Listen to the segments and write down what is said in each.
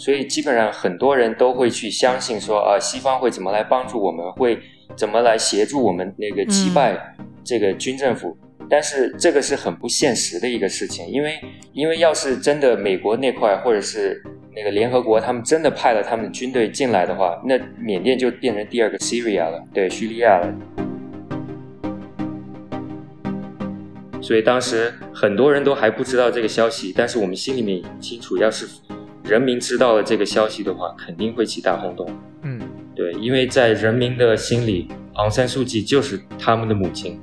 所以基本上很多人都会去相信说啊，西方会怎么来帮助我们，会怎么来协助我们那个击败这个军政府。但是这个是很不现实的一个事情，因为因为要是真的美国那块或者是那个联合国他们真的派了他们军队进来的话，那缅甸就变成第二个 Syria 了，对，叙利亚了。所以当时很多人都还不知道这个消息，但是我们心里面清楚，要是人民知道了这个消息的话，肯定会起大轰动。嗯，对，因为在人民的心里，昂山素季就是他们的母亲。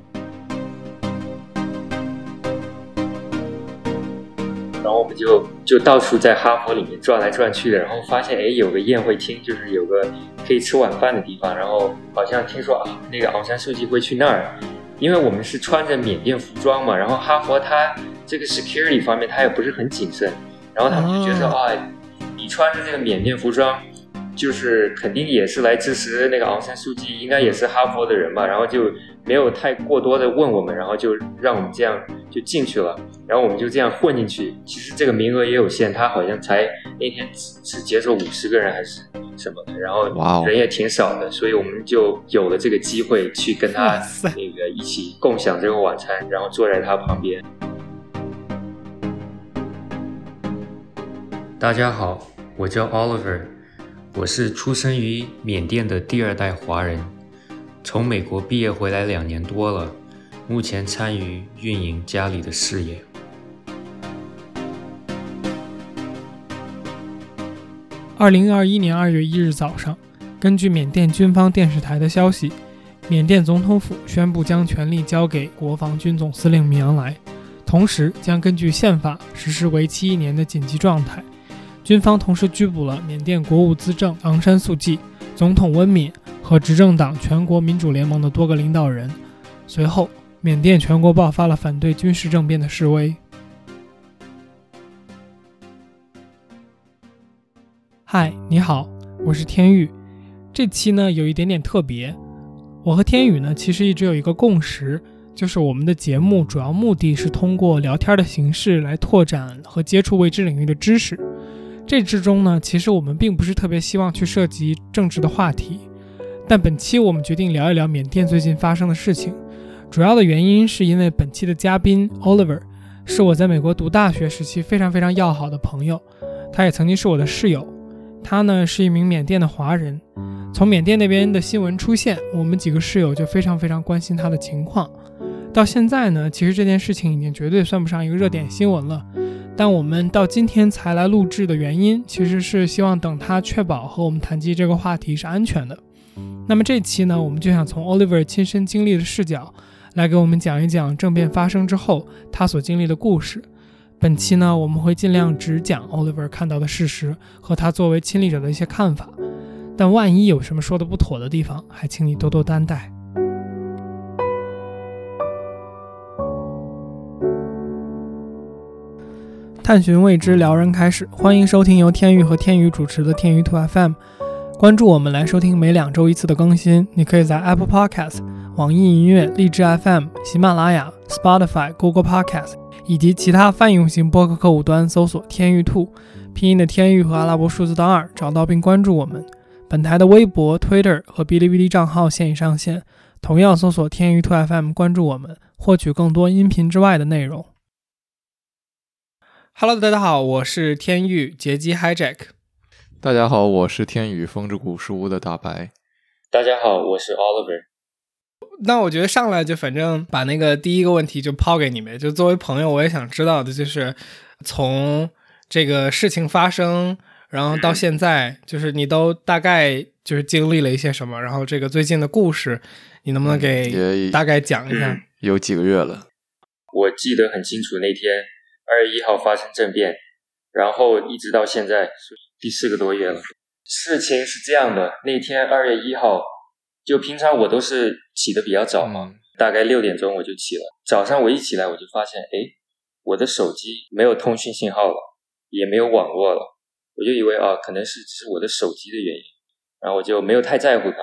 然后我们就就到处在哈佛里面转来转去的，然后发现哎有个宴会厅，就是有个可以吃晚饭的地方，然后好像听说啊那个昂山素季会去那儿。因为我们是穿着缅甸服装嘛，然后哈佛它这个 security 方面它也不是很谨慎，然后他们就觉得啊，你穿着这个缅甸服装，就是肯定也是来支持那个昂山素季，应该也是哈佛的人吧，然后就没有太过多的问我们，然后就让我们这样就进去了，然后我们就这样混进去。其实这个名额也有限，他好像才那天只只接受五十个人还是。什么的，然后人也挺少的，所以我们就有了这个机会去跟他那个一起共享这个晚餐，然后坐在他旁边。大家好，我叫 Oliver，我是出生于缅甸的第二代华人，从美国毕业回来两年多了，目前参与运营家里的事业。二零二一年二月一日早上，根据缅甸军方电视台的消息，缅甸总统府宣布将权力交给国防军总司令米昂莱，同时将根据宪法实施为期一年的紧急状态。军方同时拘捕了缅甸国务资政昂山素季、总统温敏和执政党全国民主联盟的多个领导人。随后，缅甸全国爆发了反对军事政变的示威。嗨，你好，我是天宇。这期呢有一点点特别，我和天宇呢其实一直有一个共识，就是我们的节目主要目的是通过聊天的形式来拓展和接触未知领域的知识。这之中呢，其实我们并不是特别希望去涉及政治的话题，但本期我们决定聊一聊缅甸最近发生的事情。主要的原因是因为本期的嘉宾 Oliver 是我在美国读大学时期非常非常要好的朋友，他也曾经是我的室友。他呢是一名缅甸的华人，从缅甸那边的新闻出现，我们几个室友就非常非常关心他的情况。到现在呢，其实这件事情已经绝对算不上一个热点新闻了。但我们到今天才来录制的原因，其实是希望等他确保和我们谈及这个话题是安全的。那么这期呢，我们就想从 Oliver 亲身经历的视角，来给我们讲一讲政变发生之后他所经历的故事。本期呢，我们会尽量只讲 Oliver 看到的事实和他作为亲历者的一些看法，但万一有什么说的不妥的地方，还请你多多担待。探寻未知，撩人开始，欢迎收听由天宇和天宇主持的天宇兔 FM，关注我们来收听每两周一次的更新。你可以在 Apple Podcast、网易音乐、荔枝 FM、喜马拉雅、Spotify、Google Podcast。以及其他泛用型播客客户端搜索“天域兔”，拼音的“天域”和阿拉伯数字的“二”，找到并关注我们。本台的微博、Twitter 和哔哩哔哩账号现已上线，同样搜索“天域兔 FM”，关注我们，获取更多音频之外的内容。Hello，大家好，我是天域劫机 Hijack。大家好，我是天宇风之谷书屋的大白。大家好，我是 Oliver。那我觉得上来就反正把那个第一个问题就抛给你们，就作为朋友，我也想知道的就是从这个事情发生，然后到现在，就是你都大概就是经历了一些什么，然后这个最近的故事，你能不能给大概讲一下？有几个月了，我记得很清楚，那天二月一号发生政变，然后一直到现在第四个多月了。事情是这样的，那天二月一号。就平常我都是起的比较早嘛，大概六点钟我就起了。早上我一起来，我就发现，哎，我的手机没有通讯信号了，也没有网络了。我就以为啊，可能是只是我的手机的原因，然后我就没有太在乎它，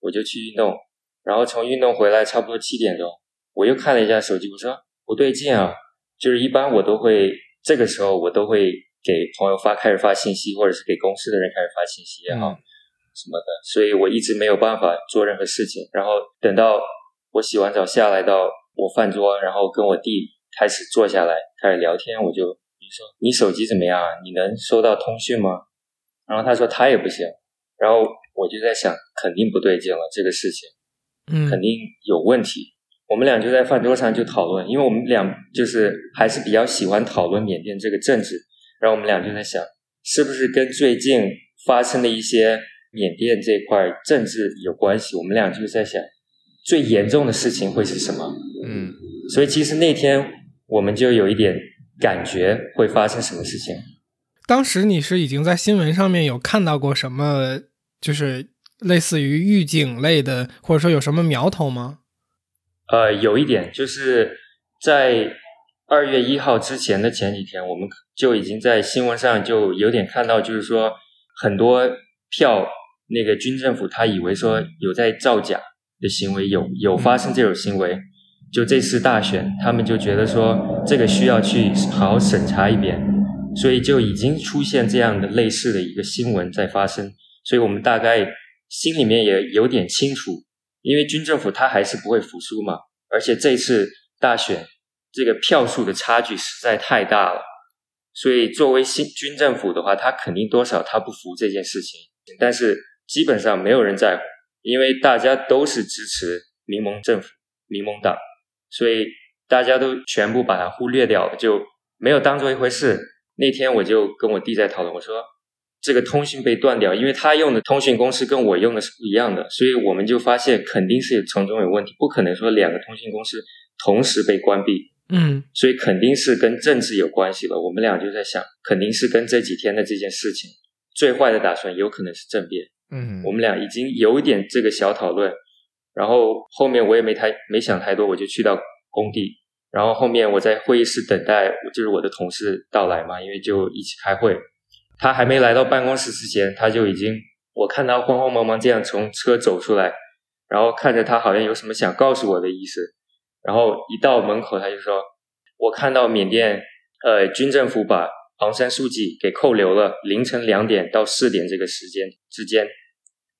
我就去运动。然后从运动回来，差不多七点钟，我又看了一下手机，我说不对劲啊，就是一般我都会这个时候我都会给朋友发开始发信息，或者是给公司的人开始发信息也好，什么的，所以我一直没有办法做任何事情。然后等到我洗完澡下来到我饭桌，然后跟我弟开始坐下来开始聊天，我就你说你手机怎么样啊？你能收到通讯吗？然后他说他也不行，然后我就在想，肯定不对劲了，这个事情，嗯，肯定有问题。我们俩就在饭桌上就讨论，因为我们俩就是还是比较喜欢讨论缅甸这个政治，然后我们俩就在想，是不是跟最近发生的一些缅甸这块政治有关系？我们俩就在想，最严重的事情会是什么？嗯，所以其实那天我们就有一点感觉会发生什么事情。当时你是已经在新闻上面有看到过什么，就是类似于预警类的，或者说有什么苗头吗？呃，有一点就是在二月一号之前的前几天，我们就已经在新闻上就有点看到，就是说很多票那个军政府他以为说有在造假的行为，有有发生这种行为。就这次大选，他们就觉得说这个需要去好好审查一遍。所以就已经出现这样的类似的一个新闻在发生，所以我们大概心里面也有点清楚，因为军政府他还是不会服输嘛，而且这次大选这个票数的差距实在太大了，所以作为新军政府的话，他肯定多少他不服这件事情，但是基本上没有人在乎，因为大家都是支持民盟政府、民盟党，所以大家都全部把它忽略掉了，就没有当做一回事。那天我就跟我弟在讨论，我说这个通讯被断掉，因为他用的通讯公司跟我用的是不一样的，所以我们就发现肯定是从中有问题，不可能说两个通讯公司同时被关闭。嗯，所以肯定是跟政治有关系了。我们俩就在想，肯定是跟这几天的这件事情，最坏的打算有可能是政变。嗯，我们俩已经有一点这个小讨论，然后后面我也没太没想太多，我就去到工地。然后后面我在会议室等待，就是我的同事到来嘛，因为就一起开会。他还没来到办公室之前，他就已经我看他慌慌忙忙这样从车走出来，然后看着他好像有什么想告诉我的意思。然后一到门口，他就说：“我看到缅甸呃军政府把昂山素季给扣留了，凌晨两点到四点这个时间之间，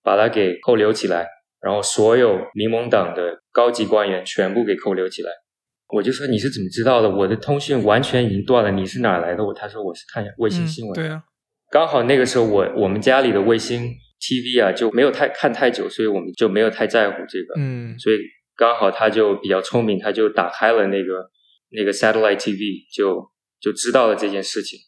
把他给扣留起来，然后所有民盟党的高级官员全部给扣留起来。”我就说你是怎么知道的？我的通讯完全已经断了，你是哪来的？我他说我是看卫星新闻。对啊，刚好那个时候我我们家里的卫星 TV 啊就没有太看太久，所以我们就没有太在乎这个。嗯，所以刚好他就比较聪明，他就打开了那个那个 satellite TV，就就知道了这件事情。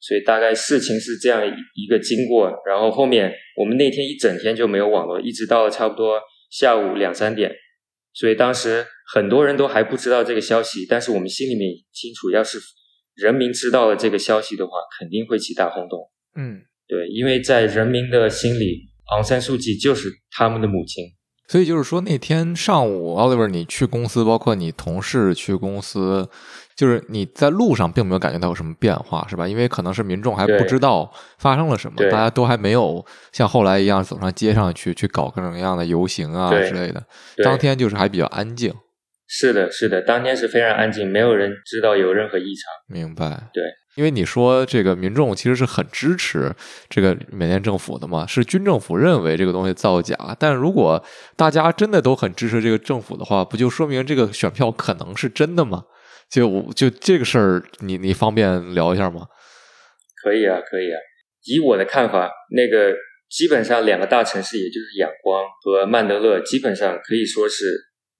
所以大概事情是这样一个经过，然后后面我们那天一整天就没有网络，一直到了差不多下午两三点。所以当时很多人都还不知道这个消息，但是我们心里面清楚，要是人民知道了这个消息的话，肯定会起大轰动。嗯，对，因为在人民的心里，昂山素季就是他们的母亲。所以就是说，那天上午，Oliver，你去公司，包括你同事去公司，就是你在路上并没有感觉到有什么变化，是吧？因为可能是民众还不知道发生了什么，大家都还没有像后来一样走上街上去去搞各种各样的游行啊之类的。当天就是还比较安静。是的，是的，当天是非常安静，没有人知道有任何异常。明白。对。因为你说这个民众其实是很支持这个缅甸政府的嘛，是军政府认为这个东西造假。但如果大家真的都很支持这个政府的话，不就说明这个选票可能是真的吗？就就这个事儿，你你方便聊一下吗？可以啊，可以啊。以我的看法，那个基本上两个大城市，也就是仰光和曼德勒，基本上可以说是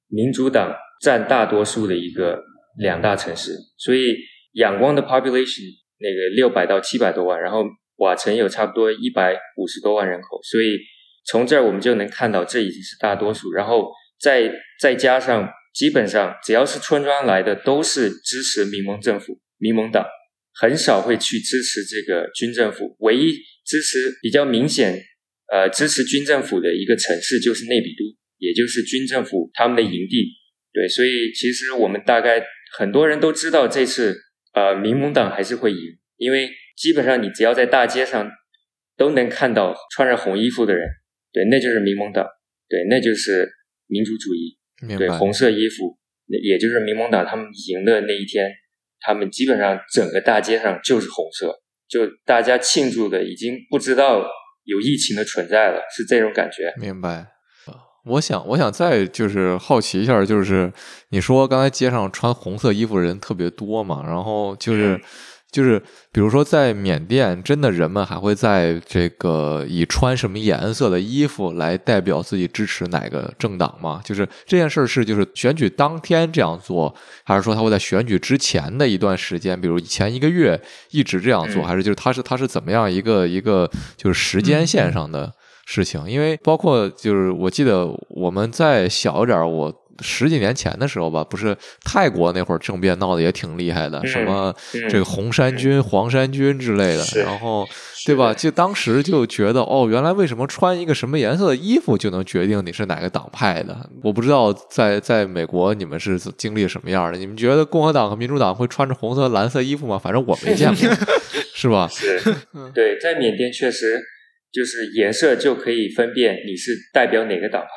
民主党占大多数的一个两大城市，所以。仰光的 population 那个六百到七百多万，然后瓦城有差不多一百五十多万人口，所以从这儿我们就能看到这已经是大多数。然后再再加上，基本上只要是村庄来的都是支持民盟政府、民盟党，很少会去支持这个军政府。唯一支持比较明显，呃，支持军政府的一个城市就是内比都，也就是军政府他们的营地。对，所以其实我们大概很多人都知道这次。呃，民盟党还是会赢，因为基本上你只要在大街上都能看到穿着红衣服的人，对，那就是民盟党，对，那就是民主主义，对，红色衣服，也就是民盟党他们赢的那一天，他们基本上整个大街上就是红色，就大家庆祝的已经不知道有疫情的存在了，是这种感觉。明白。我想，我想再就是好奇一下，就是你说刚才街上穿红色衣服的人特别多嘛，然后就是。就是，比如说，在缅甸，真的人们还会在这个以穿什么颜色的衣服来代表自己支持哪个政党吗？就是这件事是，就是选举当天这样做，还是说他会在选举之前的一段时间，比如前一个月一直这样做，还是就是他是他是怎么样一个一个就是时间线上的事情？因为包括就是我记得我们在小一点，我。十几年前的时候吧，不是泰国那会儿政变闹得也挺厉害的，什么这个红衫军、黄衫军之类的，然后对吧？就当时就觉得，哦，原来为什么穿一个什么颜色的衣服就能决定你是哪个党派的？我不知道在在美国你们是经历什么样的？你们觉得共和党和民主党会穿着红色、蓝色衣服吗？反正我没见过，是吧？是，对，在缅甸确实就是颜色就可以分辨你是代表哪个党派，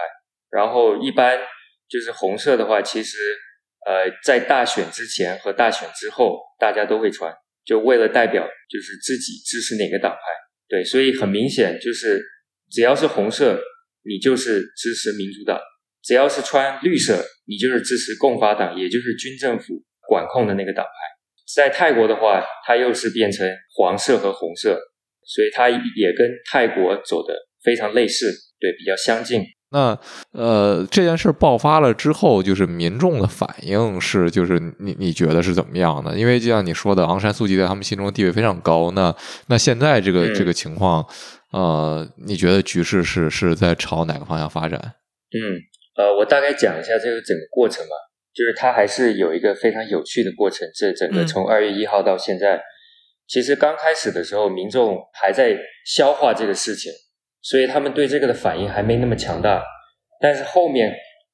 然后一般。就是红色的话，其实呃，在大选之前和大选之后，大家都会穿，就为了代表就是自己支持哪个党派。对，所以很明显，就是只要是红色，你就是支持民主党；只要是穿绿色，你就是支持共发党，也就是军政府管控的那个党派。在泰国的话，它又是变成黄色和红色，所以它也跟泰国走的非常类似，对，比较相近。那呃，这件事爆发了之后，就是民众的反应是，就是你你觉得是怎么样的？因为就像你说的，昂山素季在他们心中地位非常高。那那现在这个这个情况，呃，你觉得局势是是在朝哪个方向发展？嗯，呃，我大概讲一下这个整个过程吧。就是它还是有一个非常有趣的过程。这整个从二月一号到现在，其实刚开始的时候，民众还在消化这个事情。所以他们对这个的反应还没那么强大，但是后面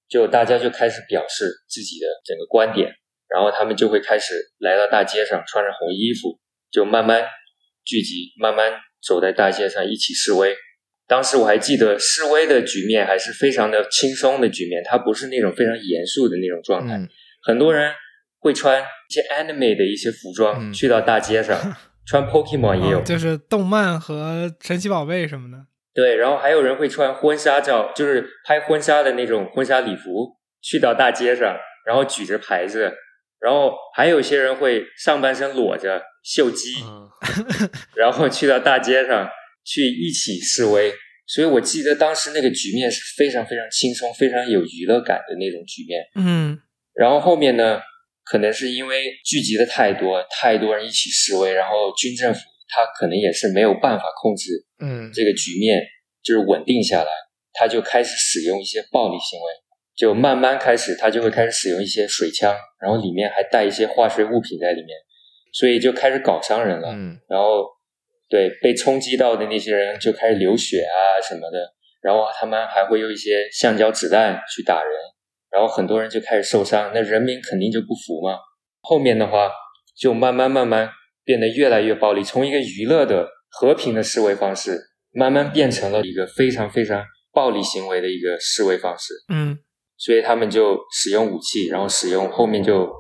就大家就开始表示自己的整个观点，然后他们就会开始来到大街上，穿着红衣服，就慢慢聚集，慢慢走在大街上一起示威。当时我还记得示威的局面还是非常的轻松的局面，它不是那种非常严肃的那种状态。很多人会穿一些 anime 的一些服装去到大街上，穿 Pokemon 也有，就是动漫和神奇宝贝什么的。对，然后还有人会穿婚纱照，就是拍婚纱的那种婚纱礼服，去到大街上，然后举着牌子，然后还有些人会上半身裸着秀肌，然后去到大街上去一起示威。所以我记得当时那个局面是非常非常轻松、非常有娱乐感的那种局面。嗯，然后后面呢，可能是因为聚集的太多，太多人一起示威，然后军政府。他可能也是没有办法控制，嗯，这个局面就是稳定下来，他就开始使用一些暴力行为，就慢慢开始，他就会开始使用一些水枪，然后里面还带一些化学物品在里面，所以就开始搞伤人了，嗯，然后对被冲击到的那些人就开始流血啊什么的，然后他们还会用一些橡胶子弹去打人，然后很多人就开始受伤，那人民肯定就不服嘛，后面的话就慢慢慢慢。变得越来越暴力，从一个娱乐的和平的示威方式，慢慢变成了一个非常非常暴力行为的一个示威方式。嗯，所以他们就使用武器，然后使用后面就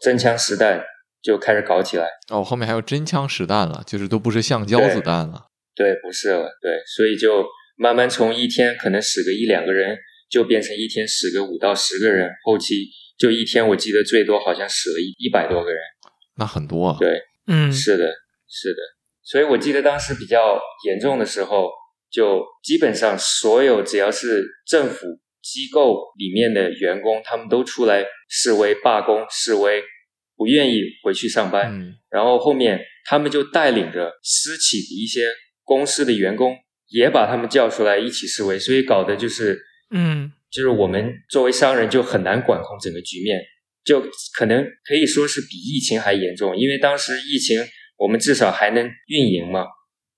真枪实弹就开始搞起来。哦，后面还有真枪实弹了，就是都不是橡胶子弹了。对，不是了。对，所以就慢慢从一天可能死个一两个人，就变成一天死个五到十个人，后期就一天我记得最多好像死了一一百多个人。那很多啊。对。嗯，是的，是的，所以我记得当时比较严重的时候，就基本上所有只要是政府机构里面的员工，他们都出来示威、罢工、示威，不愿意回去上班。嗯，然后后面他们就带领着私企的一些公司的员工，也把他们叫出来一起示威，所以搞的就是，嗯，就是我们作为商人就很难管控整个局面。就可能可以说是比疫情还严重，因为当时疫情我们至少还能运营嘛。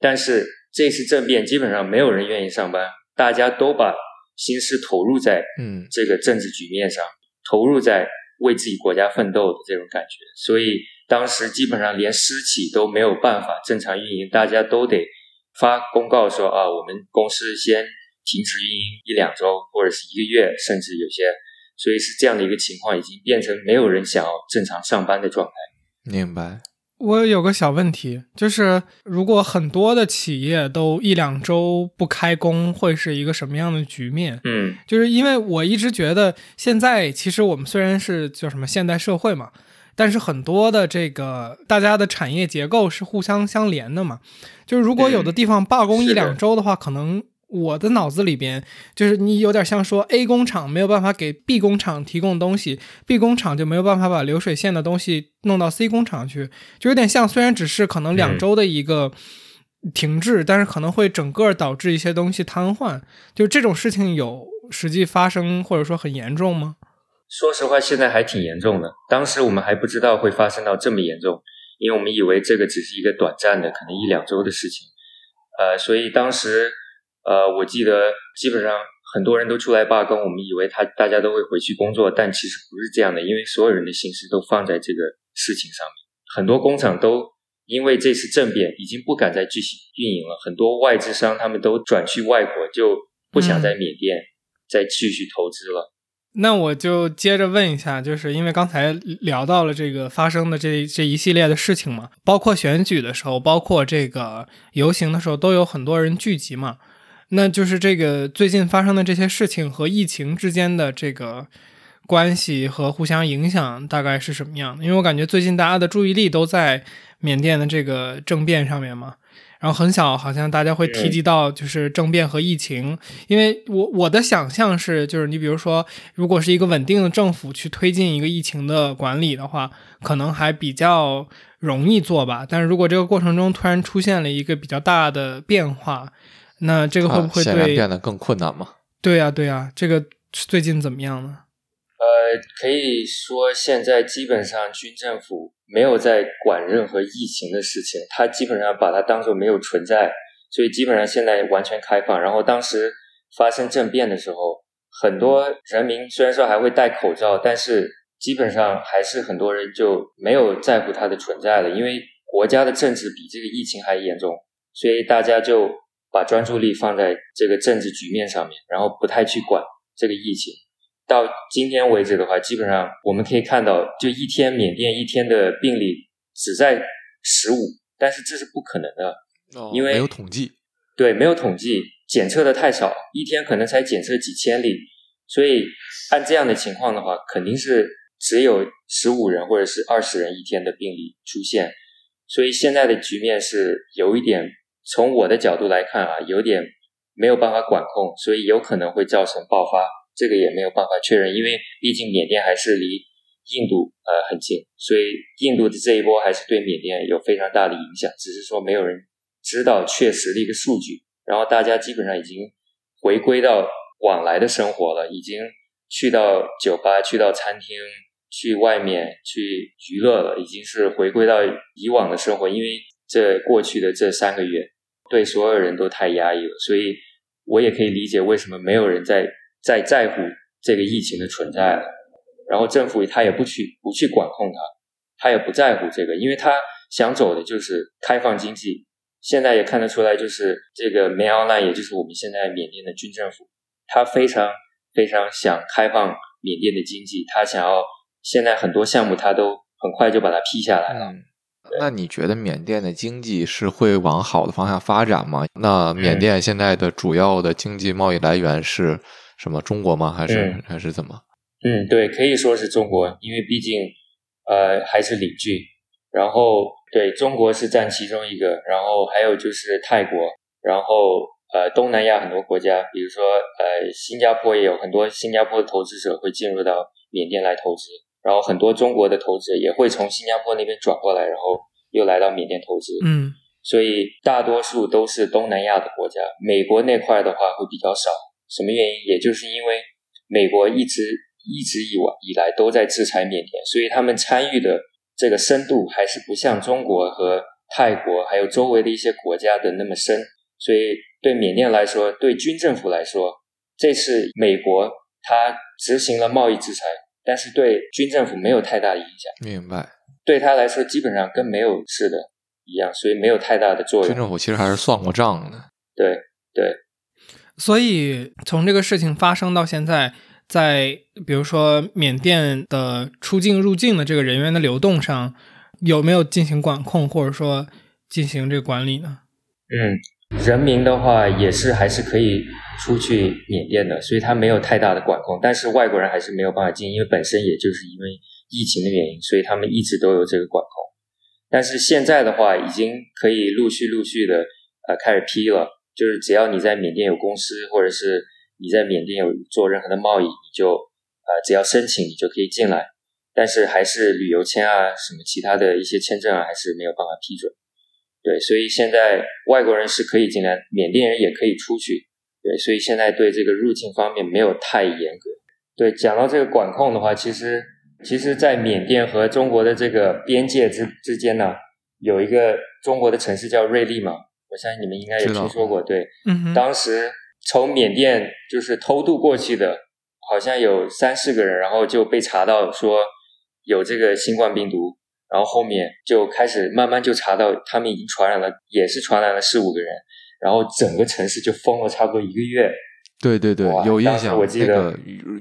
但是这次政变基本上没有人愿意上班，大家都把心思投入在嗯这个政治局面上，投入在为自己国家奋斗的这种感觉。所以当时基本上连私企都没有办法正常运营，大家都得发公告说啊，我们公司先停止运营一两周或者是一个月，甚至有些。所以是这样的一个情况，已经变成没有人想要正常上班的状态。明白。我有个小问题，就是如果很多的企业都一两周不开工，会是一个什么样的局面？嗯，就是因为我一直觉得，现在其实我们虽然是叫什么现代社会嘛，但是很多的这个大家的产业结构是互相相连的嘛。就是如果有的地方罢工一两周的话，可能。我的脑子里边就是你有点像说 A 工厂没有办法给 B 工厂提供东西，B 工厂就没有办法把流水线的东西弄到 C 工厂去，就有点像虽然只是可能两周的一个停滞，但是可能会整个导致一些东西瘫痪。就这种事情有实际发生或者说很严重吗？说实话，现在还挺严重的。当时我们还不知道会发生到这么严重，因为我们以为这个只是一个短暂的，可能一两周的事情。呃，所以当时。呃，我记得基本上很多人都出来罢工，我们以为他大家都会回去工作，但其实不是这样的，因为所有人的心思都放在这个事情上面。很多工厂都因为这次政变已经不敢再继续运营了，很多外资商他们都转去外国，就不想在缅甸再继续投资了。那我就接着问一下，就是因为刚才聊到了这个发生的这这一系列的事情嘛，包括选举的时候，包括这个游行的时候，都有很多人聚集嘛。那就是这个最近发生的这些事情和疫情之间的这个关系和互相影响大概是什么样的？因为我感觉最近大家的注意力都在缅甸的这个政变上面嘛，然后很少好像大家会提及到就是政变和疫情。因为我我的想象是，就是你比如说，如果是一个稳定的政府去推进一个疫情的管理的话，可能还比较容易做吧。但是如果这个过程中突然出现了一个比较大的变化，那这个会不会对变得更困难吗？对呀，对呀，这个最近怎么样呢？呃，可以说现在基本上军政府没有在管任何疫情的事情，他基本上把它当做没有存在，所以基本上现在完全开放。然后当时发生政变的时候，很多人民虽然说还会戴口罩，但是基本上还是很多人就没有在乎它的存在了，因为国家的政治比这个疫情还严重，所以大家就。把专注力放在这个政治局面上面，然后不太去管这个疫情。到今天为止的话，基本上我们可以看到，就一天缅甸一天的病例只在十五，但是这是不可能的，因为没有统计。对，没有统计，检测的太少，一天可能才检测几千例，所以按这样的情况的话，肯定是只有十五人或者是二十人一天的病例出现。所以现在的局面是有一点。从我的角度来看啊，有点没有办法管控，所以有可能会造成爆发，这个也没有办法确认，因为毕竟缅甸还是离印度呃很近，所以印度的这一波还是对缅甸有非常大的影响，只是说没有人知道确实的一个数据。然后大家基本上已经回归到往来的生活了，已经去到酒吧、去到餐厅、去外面去娱乐了，已经是回归到以往的生活，因为这过去的这三个月。对所有人都太压抑了，所以我也可以理解为什么没有人在在在乎这个疫情的存在了。然后政府他也不去不去管控它，他也不在乎这个，因为他想走的就是开放经济。现在也看得出来，就是这个梅奥兰，也就是我们现在缅甸的军政府，他非常非常想开放缅甸的经济，他想要现在很多项目他都很快就把它批下来了。那你觉得缅甸的经济是会往好的方向发展吗？那缅甸现在的主要的经济贸易来源是什么？中国吗？还是还是怎么？嗯，对，可以说是中国，因为毕竟呃还是邻居。然后对中国是占其中一个，然后还有就是泰国，然后呃东南亚很多国家，比如说呃新加坡也有很多新加坡的投资者会进入到缅甸来投资。然后很多中国的投资者也会从新加坡那边转过来，然后又来到缅甸投资。嗯，所以大多数都是东南亚的国家。美国那块的话会比较少，什么原因？也就是因为美国一直一直以往以来都在制裁缅甸，所以他们参与的这个深度还是不像中国和泰国还有周围的一些国家的那么深。所以对缅甸来说，对军政府来说，这次美国它执行了贸易制裁。但是对军政府没有太大的影响，明白？对他来说，基本上跟没有似的一样，所以没有太大的作用。军政府其实还是算过账的。对对。所以从这个事情发生到现在，在比如说缅甸的出境入境的这个人员的流动上，有没有进行管控或者说进行这个管理呢？嗯，人民的话也是还是可以出去缅甸的，所以他没有太大的管控。但是外国人还是没有办法进，因为本身也就是因为疫情的原因，所以他们一直都有这个管控。但是现在的话，已经可以陆续陆续的呃开始批了，就是只要你在缅甸有公司，或者是你在缅甸有做任何的贸易，你就呃只要申请，你就可以进来。但是还是旅游签啊，什么其他的一些签证啊，还是没有办法批准。对，所以现在外国人是可以进来，缅甸人也可以出去。对，所以现在对这个入境方面没有太严格。对，讲到这个管控的话，其实其实，在缅甸和中国的这个边界之之间呢，有一个中国的城市叫瑞丽嘛，我相信你们应该也听说过。对，嗯，当时从缅甸就是偷渡过去的，好像有三四个人，然后就被查到说有这个新冠病毒。然后后面就开始慢慢就查到他们已经传染了，也是传染了四五个人，然后整个城市就封了差不多一个月。对对对，有印象。我记得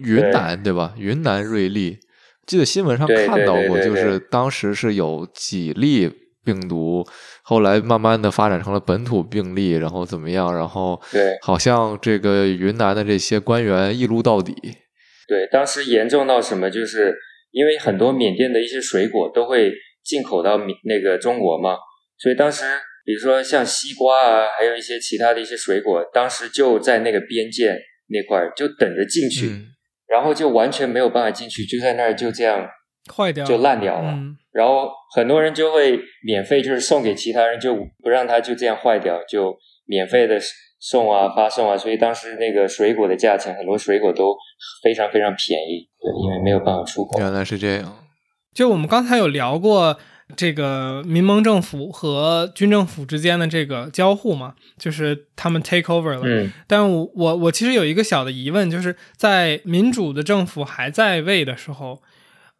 云南对吧？云南瑞丽，记得新闻上看到过，就是当时是有几例病毒，后来慢慢的发展成了本土病例，然后怎么样？然后对，好像这个云南的这些官员一撸到底。对，当时严重到什么就是。因为很多缅甸的一些水果都会进口到缅那个中国嘛，所以当时比如说像西瓜啊，还有一些其他的一些水果，当时就在那个边界那块儿就等着进去，然后就完全没有办法进去，就在那儿就这样坏掉，就烂掉了。然后很多人就会免费就是送给其他人，就不让它就这样坏掉，就免费的。送啊，发送啊，所以当时那个水果的价钱，很多水果都非常非常便宜，对，因为没有办法出口。原来是这样。就我们刚才有聊过这个民盟政府和军政府之间的这个交互嘛，就是他们 take over 了。嗯。但我我我其实有一个小的疑问，就是在民主的政府还在位的时候，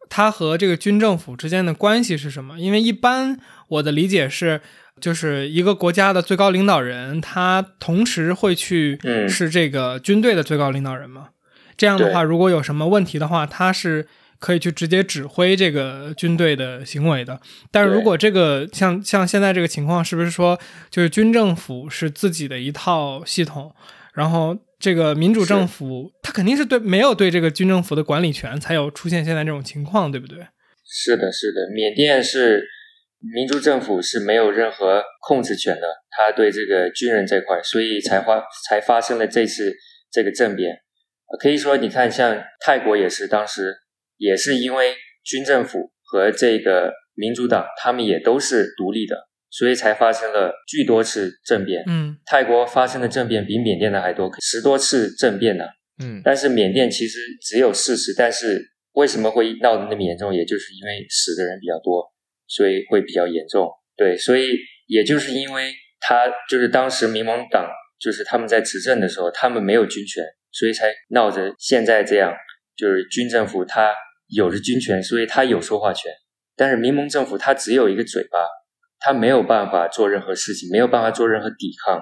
他和这个军政府之间的关系是什么？因为一般我的理解是。就是一个国家的最高领导人，他同时会去是这个军队的最高领导人吗？这样的话，如果有什么问题的话，他是可以去直接指挥这个军队的行为的。但是如果这个像像现在这个情况，是不是说就是军政府是自己的一套系统，然后这个民主政府他肯定是对没有对这个军政府的管理权，才有出现现在这种情况，对不对？是的，是的，缅甸是。民主政府是没有任何控制权的，他对这个军人这块，所以才发才发生了这次这个政变。可以说，你看，像泰国也是，当时也是因为军政府和这个民主党，他们也都是独立的，所以才发生了巨多次政变。嗯，泰国发生的政变比缅甸的还多，十多次政变呢。嗯，但是缅甸其实只有四十，但是为什么会闹得那么严重？也就是因为死的人比较多。所以会比较严重，对，所以也就是因为他就是当时民盟党就是他们在执政的时候，他们没有军权，所以才闹着现在这样，就是军政府他有着军权，所以他有说话权，但是民盟政府他只有一个嘴巴，他没有办法做任何事情，没有办法做任何抵抗。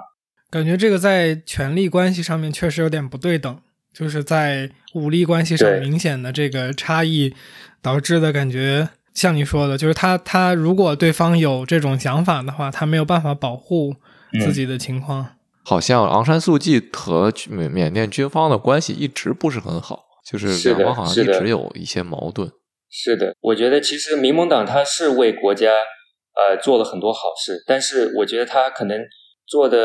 感觉这个在权力关系上面确实有点不对等，就是在武力关系上明显的这个差异导致的感觉。像你说的，就是他他如果对方有这种想法的话，他没有办法保护自己的情况。好像昂山素季和缅缅甸军方的关系一直不是很好，就是两方好像一直有一些矛盾。是的，我觉得其实民盟党他是为国家呃做了很多好事，但是我觉得他可能做的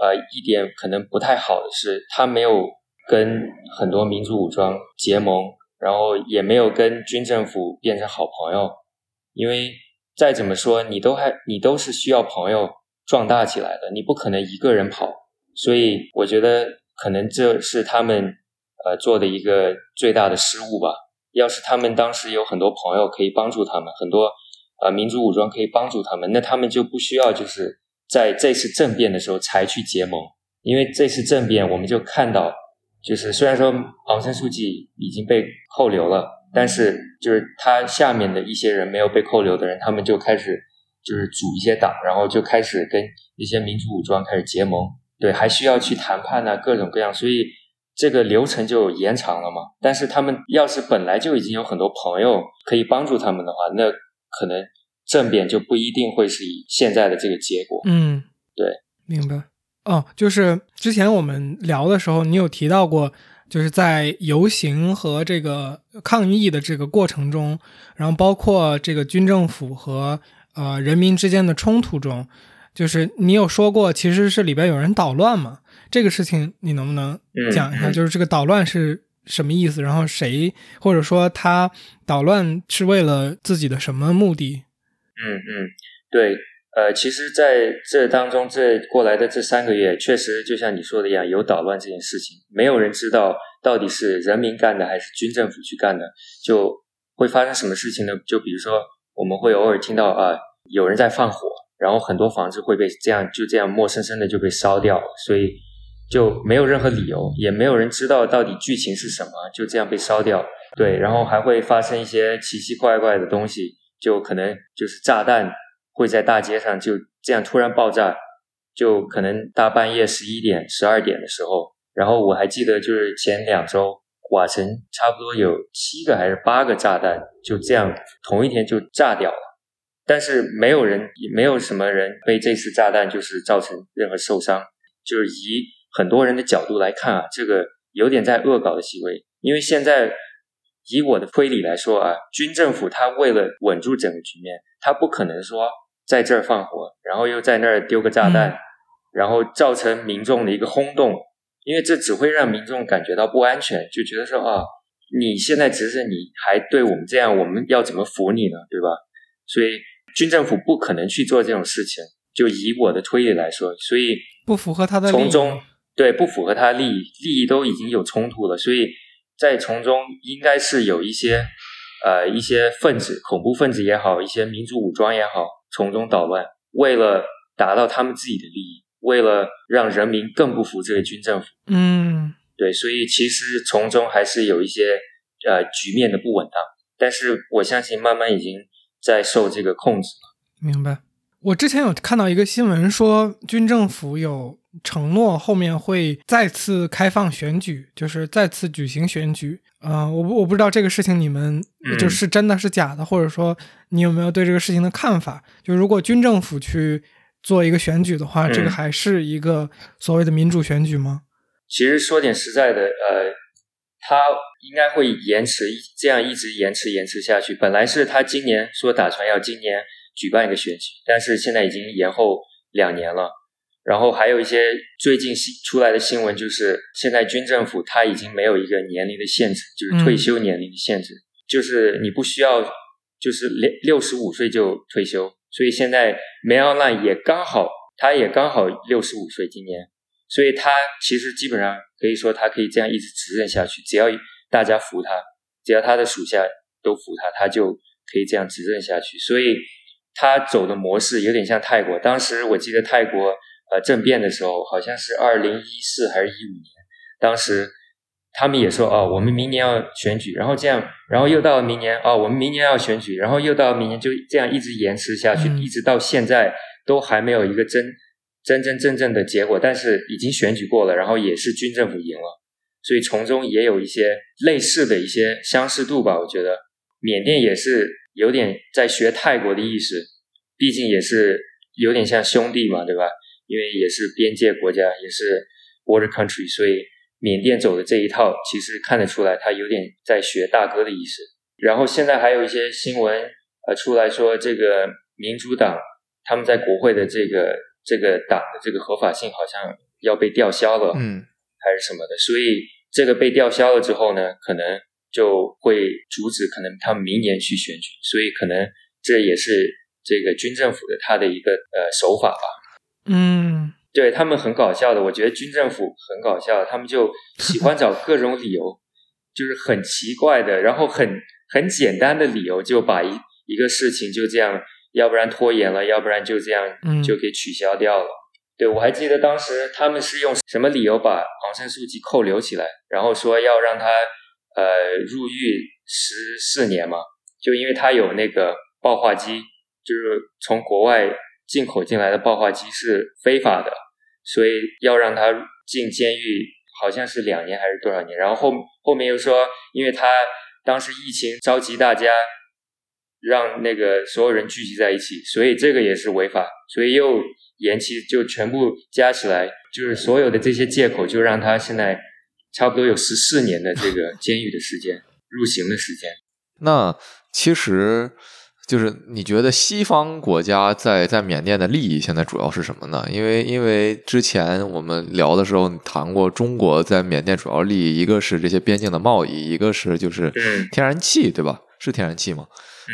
呃一点可能不太好的是，他没有跟很多民族武装结盟。然后也没有跟军政府变成好朋友，因为再怎么说你都还你都是需要朋友壮大起来的，你不可能一个人跑。所以我觉得可能这是他们呃做的一个最大的失误吧。要是他们当时有很多朋友可以帮助他们，很多呃民族武装可以帮助他们，那他们就不需要就是在这次政变的时候才去结盟，因为这次政变我们就看到。就是虽然说昂山素季已经被扣留了，但是就是他下面的一些人没有被扣留的人，他们就开始就是组一些党，然后就开始跟一些民族武装开始结盟。对，还需要去谈判啊，各种各样，所以这个流程就延长了嘛。但是他们要是本来就已经有很多朋友可以帮助他们的话，那可能政变就不一定会是以现在的这个结果。嗯，对，明白。哦，就是之前我们聊的时候，你有提到过，就是在游行和这个抗议的这个过程中，然后包括这个军政府和呃人民之间的冲突中，就是你有说过，其实是里边有人捣乱嘛？这个事情你能不能讲一下？就是这个捣乱是什么意思？然后谁或者说他捣乱是为了自己的什么目的？嗯嗯，对。呃，其实在这当中，这过来的这三个月，确实就像你说的一样，有捣乱这件事情，没有人知道到底是人民干的还是军政府去干的，就会发生什么事情呢？就比如说，我们会偶尔听到啊，有人在放火，然后很多房子会被这样就这样陌生生的就被烧掉，所以就没有任何理由，也没有人知道到底剧情是什么，就这样被烧掉。对，然后还会发生一些奇奇怪怪的东西，就可能就是炸弹。会在大街上就这样突然爆炸，就可能大半夜十一点、十二点的时候，然后我还记得就是前两周，瓦城差不多有七个还是八个炸弹，就这样同一天就炸掉了，但是没有人，没有什么人被这次炸弹就是造成任何受伤，就是以很多人的角度来看啊，这个有点在恶搞的行为，因为现在。以我的推理来说啊，军政府他为了稳住整个局面，他不可能说在这儿放火，然后又在那儿丢个炸弹，然后造成民众的一个轰动，因为这只会让民众感觉到不安全，就觉得说啊，你现在执政，你还对我们这样，我们要怎么服你呢？对吧？所以军政府不可能去做这种事情。就以我的推理来说，所以不符合他的从中对不符合他利益，利益都已经有冲突了，所以。在从中应该是有一些，呃，一些分子，恐怖分子也好，一些民族武装也好，从中捣乱，为了达到他们自己的利益，为了让人民更不服这个军政府。嗯，对，所以其实从中还是有一些呃局面的不稳当，但是我相信慢慢已经在受这个控制了。明白。我之前有看到一个新闻说，军政府有。承诺后面会再次开放选举，就是再次举行选举。呃，我我不知道这个事情你们就是真的是假的，或者说你有没有对这个事情的看法？就如果军政府去做一个选举的话，这个还是一个所谓的民主选举吗？其实说点实在的，呃，他应该会延迟，这样一直延迟延迟下去。本来是他今年说打算要今年举办一个选举，但是现在已经延后两年了。然后还有一些最近新出来的新闻，就是现在军政府他已经没有一个年龄的限制，就是退休年龄的限制，就是你不需要就是六六十五岁就退休，所以现在梅奥兰也刚好，他也刚好六十五岁今年，所以他其实基本上可以说他可以这样一直执政下去，只要大家服他，只要他的属下都服他，他就可以这样执政下去。所以他走的模式有点像泰国，当时我记得泰国。呃，政变的时候好像是二零一四还是一五年，当时他们也说哦，我们明年要选举，然后这样，然后又到明年哦，我们明年要选举，然后又到明年，就这样一直延迟下去，一直到现在都还没有一个真真真正正的结果，但是已经选举过了，然后也是军政府赢了，所以从中也有一些类似的一些相似度吧。我觉得缅甸也是有点在学泰国的意思，毕竟也是有点像兄弟嘛，对吧？因为也是边界国家，也是 border country，所以缅甸走的这一套，其实看得出来，他有点在学大哥的意思。然后现在还有一些新闻呃出来说，这个民主党他们在国会的这个这个党的这个合法性好像要被吊销了，嗯，还是什么的。所以这个被吊销了之后呢，可能就会阻止可能他们明年去选举。所以可能这也是这个军政府的他的一个呃手法吧。嗯，对他们很搞笑的，我觉得军政府很搞笑，他们就喜欢找各种理由，就是很奇怪的，然后很很简单的理由，就把一一个事情就这样，要不然拖延了，要不然就这样就给取消掉了。对我还记得当时他们是用什么理由把昂山素季扣留起来，然后说要让他呃入狱十四年嘛，就因为他有那个爆化机，就是从国外。进口进来的爆化机是非法的，所以要让他进监狱，好像是两年还是多少年？然后后后面又说，因为他当时疫情召集大家，让那个所有人聚集在一起，所以这个也是违法，所以又延期，就全部加起来，就是所有的这些借口，就让他现在差不多有十四年的这个监狱的时间，入刑的时间。那其实。就是你觉得西方国家在在缅甸的利益现在主要是什么呢？因为因为之前我们聊的时候谈过，中国在缅甸主要利益一个是这些边境的贸易，一个是就是天然气，对吧？是天然气吗？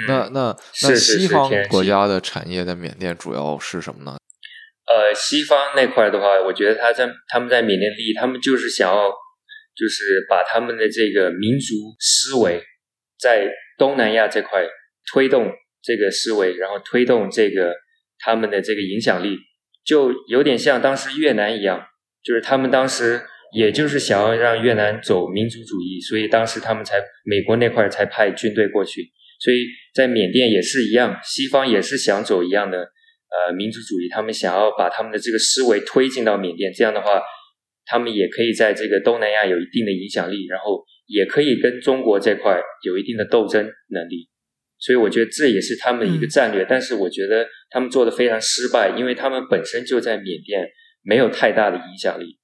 那那那西方国家的产业在缅甸主要是什么呢？呃，西方那块的话，我觉得他在他们在缅甸利益，他们就是想要就是把他们的这个民族思维在东南亚这块推动。这个思维，然后推动这个他们的这个影响力，就有点像当时越南一样，就是他们当时也就是想要让越南走民族主义，所以当时他们才美国那块才派军队过去。所以在缅甸也是一样，西方也是想走一样的呃民族主义，他们想要把他们的这个思维推进到缅甸，这样的话，他们也可以在这个东南亚有一定的影响力，然后也可以跟中国这块有一定的斗争能力。所以我觉得这也是他们一个战略，但是我觉得他们做的非常失败，因为他们本身就在缅甸没有太大的影响力，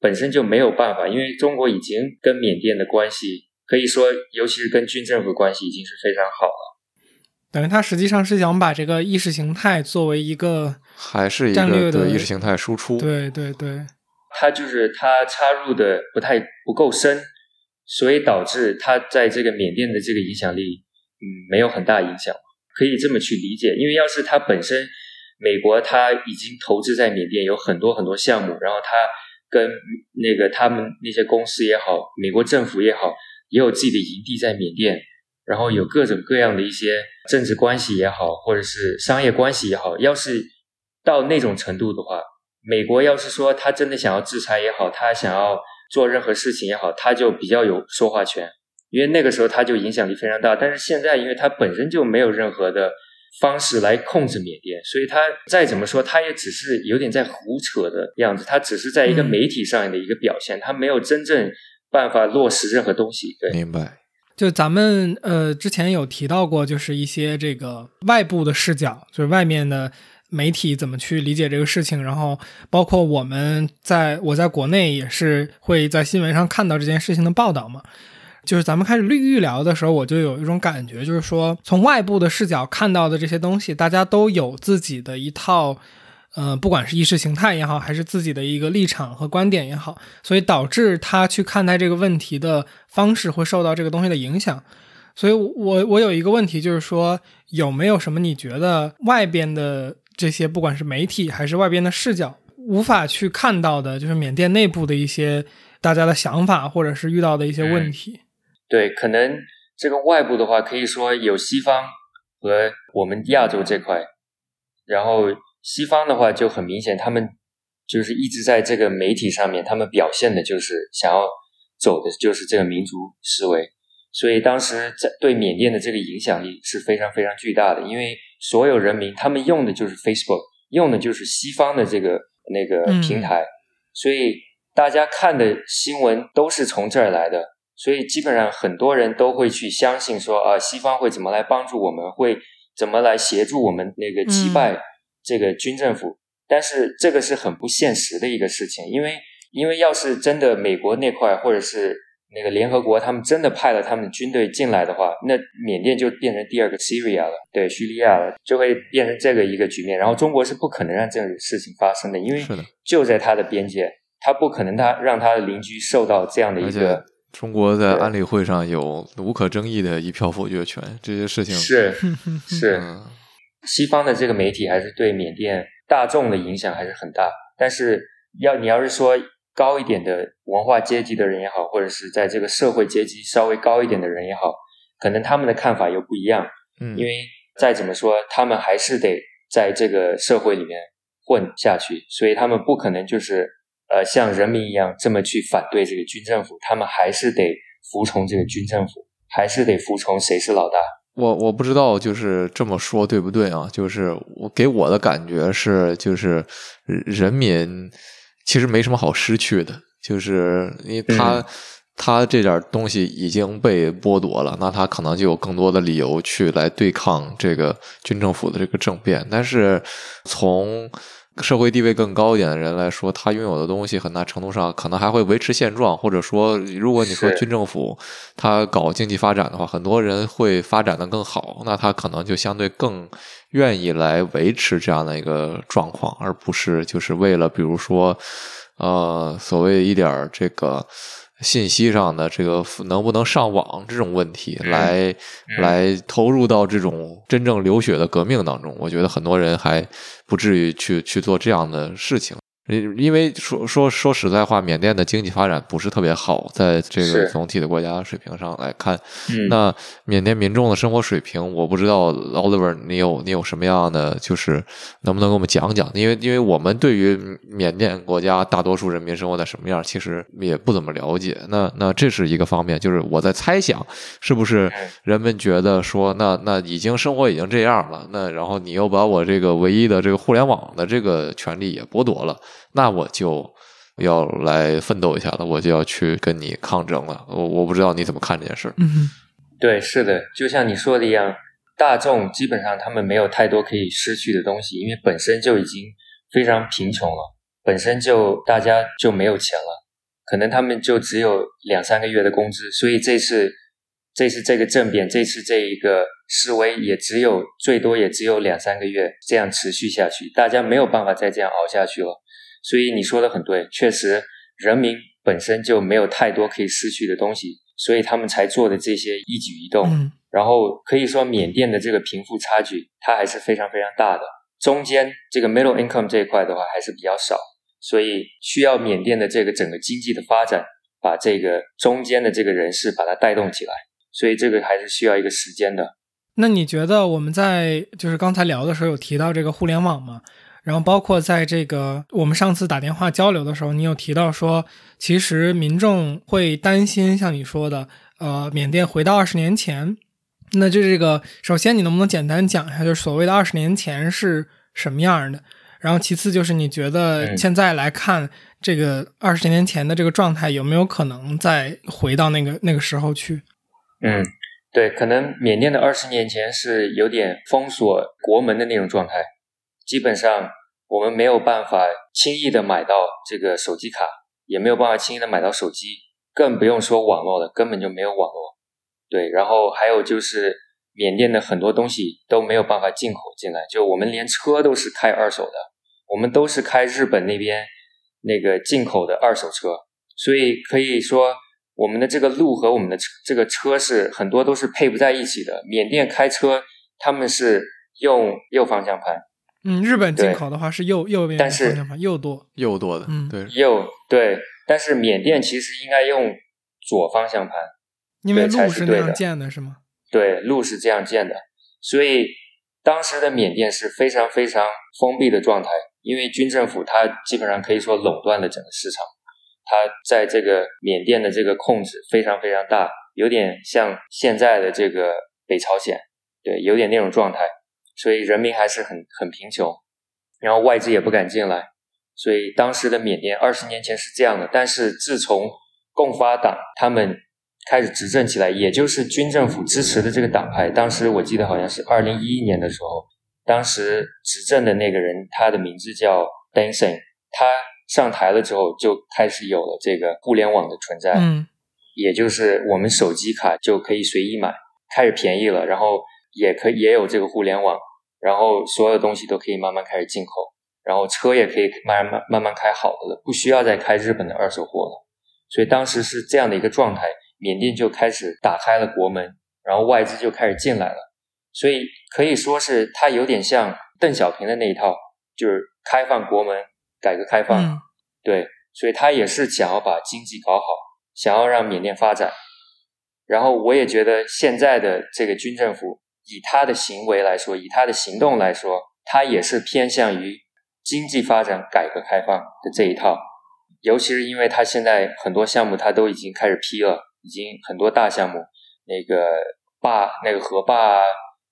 本身就没有办法，因为中国已经跟缅甸的关系可以说，尤其是跟军政府关系已经是非常好了。等于他实际上是想把这个意识形态作为一个还是一个的意识形态输出，对对对，他就是他插入的不太不够深，所以导致他在这个缅甸的这个影响力。嗯，没有很大影响，可以这么去理解。因为要是他本身，美国他已经投资在缅甸有很多很多项目，然后他跟那个他们那些公司也好，美国政府也好，也有自己的营地在缅甸，然后有各种各样的一些政治关系也好，或者是商业关系也好。要是到那种程度的话，美国要是说他真的想要制裁也好，他想要做任何事情也好，他就比较有说话权。因为那个时候他就影响力非常大，但是现在因为他本身就没有任何的方式来控制缅甸，所以他再怎么说，他也只是有点在胡扯的样子，他只是在一个媒体上的一个表现，他没有真正办法落实任何东西。对，明白。就咱们呃之前有提到过，就是一些这个外部的视角，就是外面的媒体怎么去理解这个事情，然后包括我们在我在国内也是会在新闻上看到这件事情的报道嘛。就是咱们开始预预聊的时候，我就有一种感觉，就是说从外部的视角看到的这些东西，大家都有自己的一套，呃，不管是意识形态也好，还是自己的一个立场和观点也好，所以导致他去看待这个问题的方式会受到这个东西的影响。所以，我我有一个问题，就是说有没有什么你觉得外边的这些，不管是媒体还是外边的视角，无法去看到的，就是缅甸内部的一些大家的想法，或者是遇到的一些问题。对，可能这个外部的话，可以说有西方和我们亚洲这块，然后西方的话就很明显，他们就是一直在这个媒体上面，他们表现的就是想要走的就是这个民族思维，所以当时在对缅甸的这个影响力是非常非常巨大的，因为所有人民他们用的就是 Facebook，用的就是西方的这个那个平台，所以大家看的新闻都是从这儿来的。所以基本上很多人都会去相信说啊，西方会怎么来帮助我们，会怎么来协助我们那个击败这个军政府。但是这个是很不现实的一个事情，因为因为要是真的美国那块或者是那个联合国他们真的派了他们军队进来的话，那缅甸就变成第二个 Syria 了，对，叙利亚了，就会变成这个一个局面。然后中国是不可能让这种事情发生的，因为就在它的边界，他不可能他让他的邻居受到这样的一个。中国在安理会上有无可争议的一票否决权，这些事情是是西方的这个媒体还是对缅甸大众的影响还是很大。但是要你要是说高一点的文化阶级的人也好，或者是在这个社会阶级稍微高一点的人也好，可能他们的看法又不一样。嗯，因为再怎么说，他们还是得在这个社会里面混下去，所以他们不可能就是。呃，像人民一样这么去反对这个军政府，他们还是得服从这个军政府，还是得服从谁是老大。我我不知道就是这么说对不对啊？就是我给我的感觉是，就是人民其实没什么好失去的，就是因为他他这点东西已经被剥夺了，那他可能就有更多的理由去来对抗这个军政府的这个政变。但是从社会地位更高一点的人来说，他拥有的东西很大程度上可能还会维持现状，或者说，如果你说军政府他搞经济发展的话，很多人会发展的更好，那他可能就相对更愿意来维持这样的一个状况，而不是就是为了比如说，呃，所谓一点这个。信息上的这个能不能上网这种问题，来来投入到这种真正流血的革命当中，我觉得很多人还不至于去去做这样的事情。因因为说说说实在话，缅甸的经济发展不是特别好，在这个总体的国家水平上来看，那缅甸民众的生活水平，我不知道 Oliver，你有你有什么样的，就是能不能给我们讲讲？因为因为我们对于缅甸国家大多数人民生活在什么样，其实也不怎么了解。那那这是一个方面，就是我在猜想，是不是人们觉得说，那那已经生活已经这样了，那然后你又把我这个唯一的这个互联网的这个权利也剥夺了。那我就要来奋斗一下了，我就要去跟你抗争了。我我不知道你怎么看这件事。嗯，对，是的，就像你说的一样，大众基本上他们没有太多可以失去的东西，因为本身就已经非常贫穷了，本身就大家就没有钱了，可能他们就只有两三个月的工资，所以这次这次这个政变，这次这一个示威也只有最多也只有两三个月这样持续下去，大家没有办法再这样熬下去了。所以你说的很对，确实人民本身就没有太多可以失去的东西，所以他们才做的这些一举一动。然后可以说缅甸的这个贫富差距，它还是非常非常大的。中间这个 middle income 这一块的话还是比较少，所以需要缅甸的这个整个经济的发展，把这个中间的这个人士把它带动起来。所以这个还是需要一个时间的。那你觉得我们在就是刚才聊的时候有提到这个互联网吗？然后包括在这个我们上次打电话交流的时候，你有提到说，其实民众会担心，像你说的，呃，缅甸回到二十年前。那就这个，首先你能不能简单讲一下，就是所谓的二十年前是什么样的？然后其次就是你觉得现在来看，这个二十年前的这个状态有没有可能再回到那个那个时候去？嗯，对，可能缅甸的二十年前是有点封锁国门的那种状态。基本上我们没有办法轻易的买到这个手机卡，也没有办法轻易的买到手机，更不用说网络了，根本就没有网络。对，然后还有就是缅甸的很多东西都没有办法进口进来，就我们连车都是开二手的，我们都是开日本那边那个进口的二手车，所以可以说我们的这个路和我们的车这个车是很多都是配不在一起的。缅甸开车他们是用右方向盘。嗯，日本进口的话是右右边方向盘，右舵，右舵的，嗯，对，右对，但是缅甸其实应该用左方向盘，因为路是那样建的，是吗？对，路是这样建的，所以当时的缅甸是非常非常封闭的状态，因为军政府它基本上可以说垄断了整个市场，它在这个缅甸的这个控制非常非常大，有点像现在的这个北朝鲜，对，有点那种状态。所以人民还是很很贫穷，然后外资也不敢进来，所以当时的缅甸二十年前是这样的。但是自从共发党他们开始执政起来，也就是军政府支持的这个党派，当时我记得好像是二零一一年的时候，当时执政的那个人他的名字叫 Dancing，他上台了之后就开始有了这个互联网的存在，嗯，也就是我们手机卡就可以随意买，开始便宜了，然后。也可以也有这个互联网，然后所有东西都可以慢慢开始进口，然后车也可以慢慢慢慢开好的了，不需要再开日本的二手货了。所以当时是这样的一个状态，缅甸就开始打开了国门，然后外资就开始进来了。所以可以说是它有点像邓小平的那一套，就是开放国门、改革开放。对，所以他也是想要把经济搞好，想要让缅甸发展。然后我也觉得现在的这个军政府。以他的行为来说，以他的行动来说，他也是偏向于经济发展、改革开放的这一套。尤其是因为他现在很多项目他都已经开始批了，已经很多大项目，那个坝、那个河坝啊，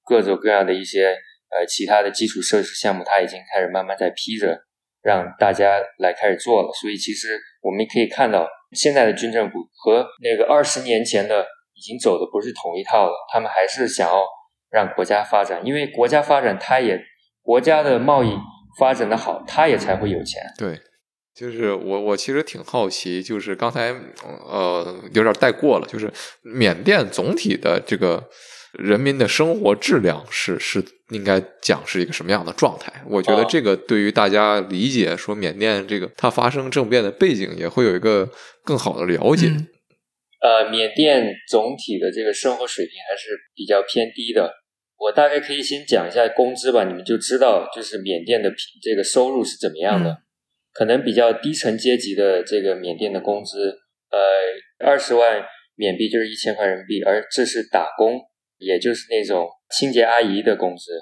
各种各样的一些呃其他的基础设施项目，他已经开始慢慢在批着，让大家来开始做了。所以其实我们可以看到，现在的军政府和那个二十年前的已经走的不是同一套了，他们还是想要让国家发展，因为国家发展，它也国家的贸易发展的好，它也才会有钱。对，就是我我其实挺好奇，就是刚才呃有点带过了，就是缅甸总体的这个。人民的生活质量是是应该讲是一个什么样的状态？我觉得这个对于大家理解说缅甸这个它发生政变的背景也会有一个更好的了解。呃，缅甸总体的这个生活水平还是比较偏低的。我大概可以先讲一下工资吧，你们就知道就是缅甸的这个收入是怎么样的。可能比较低层阶级的这个缅甸的工资，呃，二十万缅币就是一千块人民币，而这是打工。也就是那种清洁阿姨的工资，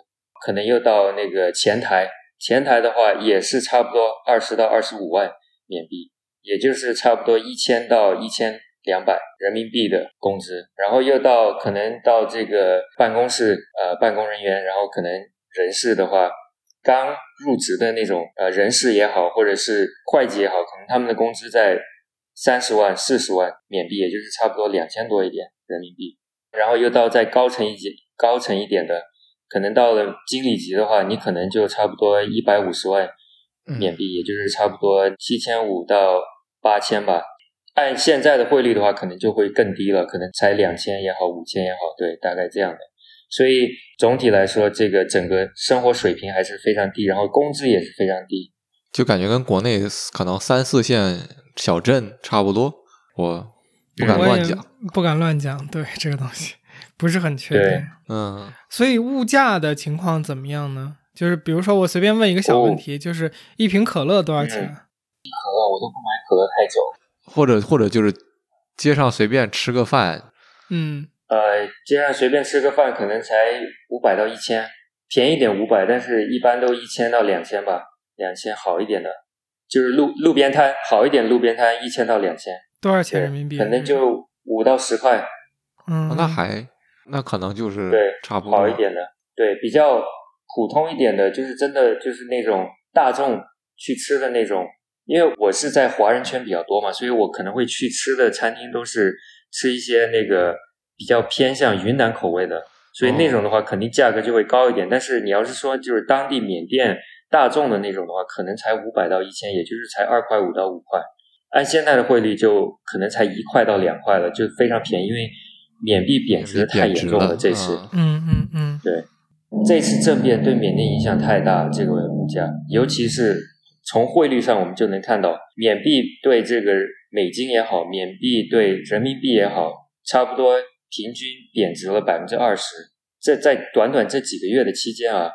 可能又到那个前台，前台的话也是差不多二十到二十五万缅币，也就是差不多一千到一千两百人民币的工资。然后又到可能到这个办公室，呃，办公人员，然后可能人事的话，刚入职的那种，呃，人事也好，或者是会计也好，可能他们的工资在三十万、四十万缅币，也就是差不多两千多一点人民币。然后又到再高层一级、高层一点的，可能到了经理级的话，你可能就差不多一百五十万缅币，也就是差不多七千五到八千吧。按现在的汇率的话，可能就会更低了，可能才两千也好，五千也好，对，大概这样的。所以总体来说，这个整个生活水平还是非常低，然后工资也是非常低，就感觉跟国内可能三四线小镇差不多。我。不敢乱讲，不敢乱讲。对这个东西不是很确定。嗯，所以物价的情况怎么样呢？就是比如说，我随便问一个小问题，就是一瓶可乐多少钱？一可乐我都不买可乐太久。或者或者就是街上随便吃个饭，嗯，呃，街上随便吃个饭可能才五百到一千，便宜点五百，但是一般都一千到两千吧，两千好一点的，就是路路边摊好一点，路边摊一千到两千。多少钱人民币？可能就五到十块。嗯，那还那可能就是对差不多好一点的，对比较普通一点的，就是真的就是那种大众去吃的那种。因为我是在华人圈比较多嘛，所以我可能会去吃的餐厅都是吃一些那个比较偏向云南口味的，所以那种的话肯定价格就会高一点。但是你要是说就是当地缅甸大众的那种的话，可能才五百到一千，也就是才二块五到五块。按现在的汇率，就可能才一块到两块了，就非常便宜。因为缅币贬值的太严重了，这次，嗯嗯嗯，对，这次政变对缅甸影响太大，这个物价，尤其是从汇率上，我们就能看到，缅币对这个美金也好，缅币对人民币也好，差不多平均贬值了百分之二十。这在短短这几个月的期间啊。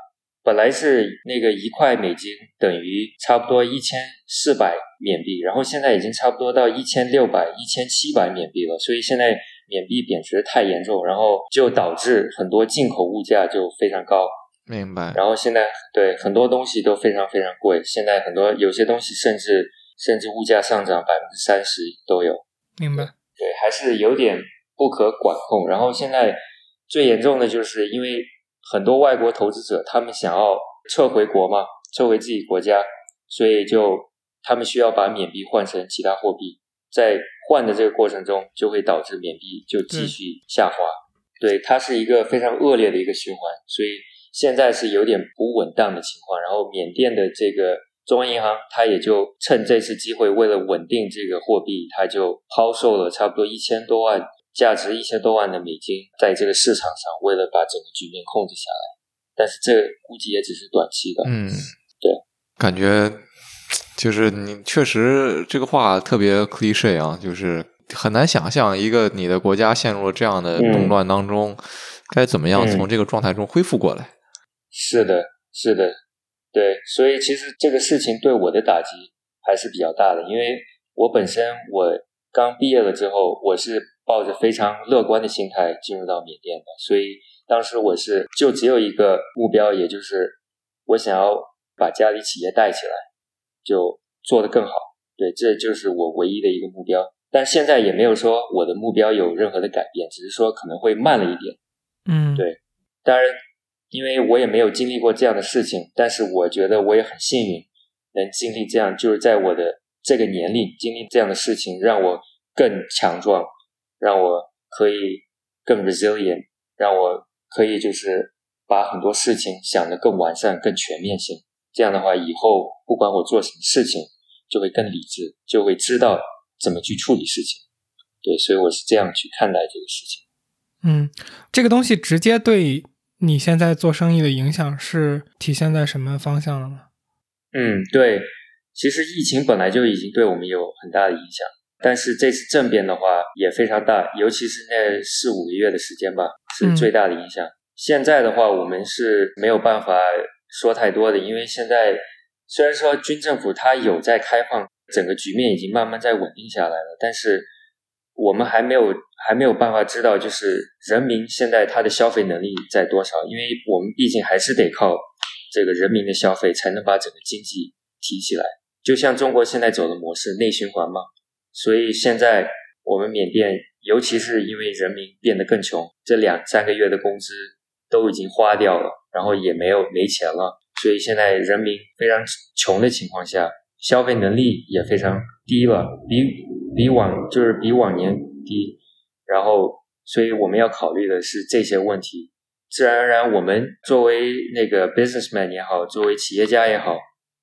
本来是那个一块美金等于差不多一千四百缅币，然后现在已经差不多到一千六百、一千七百缅币了。所以现在缅币贬值太严重，然后就导致很多进口物价就非常高。明白。然后现在对很多东西都非常非常贵，现在很多有些东西甚至甚至物价上涨百分之三十都有。明白。对，还是有点不可管控。然后现在最严重的就是因为。很多外国投资者，他们想要撤回国嘛，撤回自己国家，所以就他们需要把缅币换成其他货币，在换的这个过程中，就会导致缅币就继续下滑。对，它是一个非常恶劣的一个循环，所以现在是有点不稳当的情况。然后缅甸的这个中央银行，它也就趁这次机会，为了稳定这个货币，它就抛售了差不多一千多万。价值一千多万的美金，在这个市场上，为了把整个局面控制下来，但是这估计也只是短期的。嗯，对，感觉就是你确实这个话特别 cliche 啊，就是很难想象一个你的国家陷入了这样的动乱当中，该怎么样从这个状态中恢复过来。是的，是的，对，所以其实这个事情对我的打击还是比较大的，因为我本身我刚毕业了之后，我是。抱着非常乐观的心态进入到缅甸的，所以当时我是就只有一个目标，也就是我想要把家里企业带起来，就做得更好。对，这就是我唯一的一个目标。但现在也没有说我的目标有任何的改变，只是说可能会慢了一点。嗯，对。当然，因为我也没有经历过这样的事情，但是我觉得我也很幸运，能经历这样，就是在我的这个年龄经历这样的事情，让我更强壮，让我可以更 resilient，让我可以就是把很多事情想得更完善、更全面性。这样的话，以后不管我做什么事情，就会更理智，就会知道怎么去处理事情。对，所以我是这样去看待这个事情。嗯，这个东西直接对你现在做生意的影响是体现在什么方向了吗？嗯，对，其实疫情本来就已经对我们有很大的影响，但是这次政变的话也非常大，尤其是那四五个月的时间吧，是最大的影响。现在的话，我们是没有办法。说太多的，因为现在虽然说军政府它有在开放，整个局面已经慢慢在稳定下来了，但是我们还没有还没有办法知道，就是人民现在他的消费能力在多少，因为我们毕竟还是得靠这个人民的消费才能把整个经济提起来。就像中国现在走的模式内循环嘛，所以现在我们缅甸，尤其是因为人民变得更穷，这两三个月的工资都已经花掉了。然后也没有没钱了，所以现在人民非常穷的情况下，消费能力也非常低了，比比往就是比往年低。然后，所以我们要考虑的是这些问题。自然而然，我们作为那个 businessman 也好，作为企业家也好，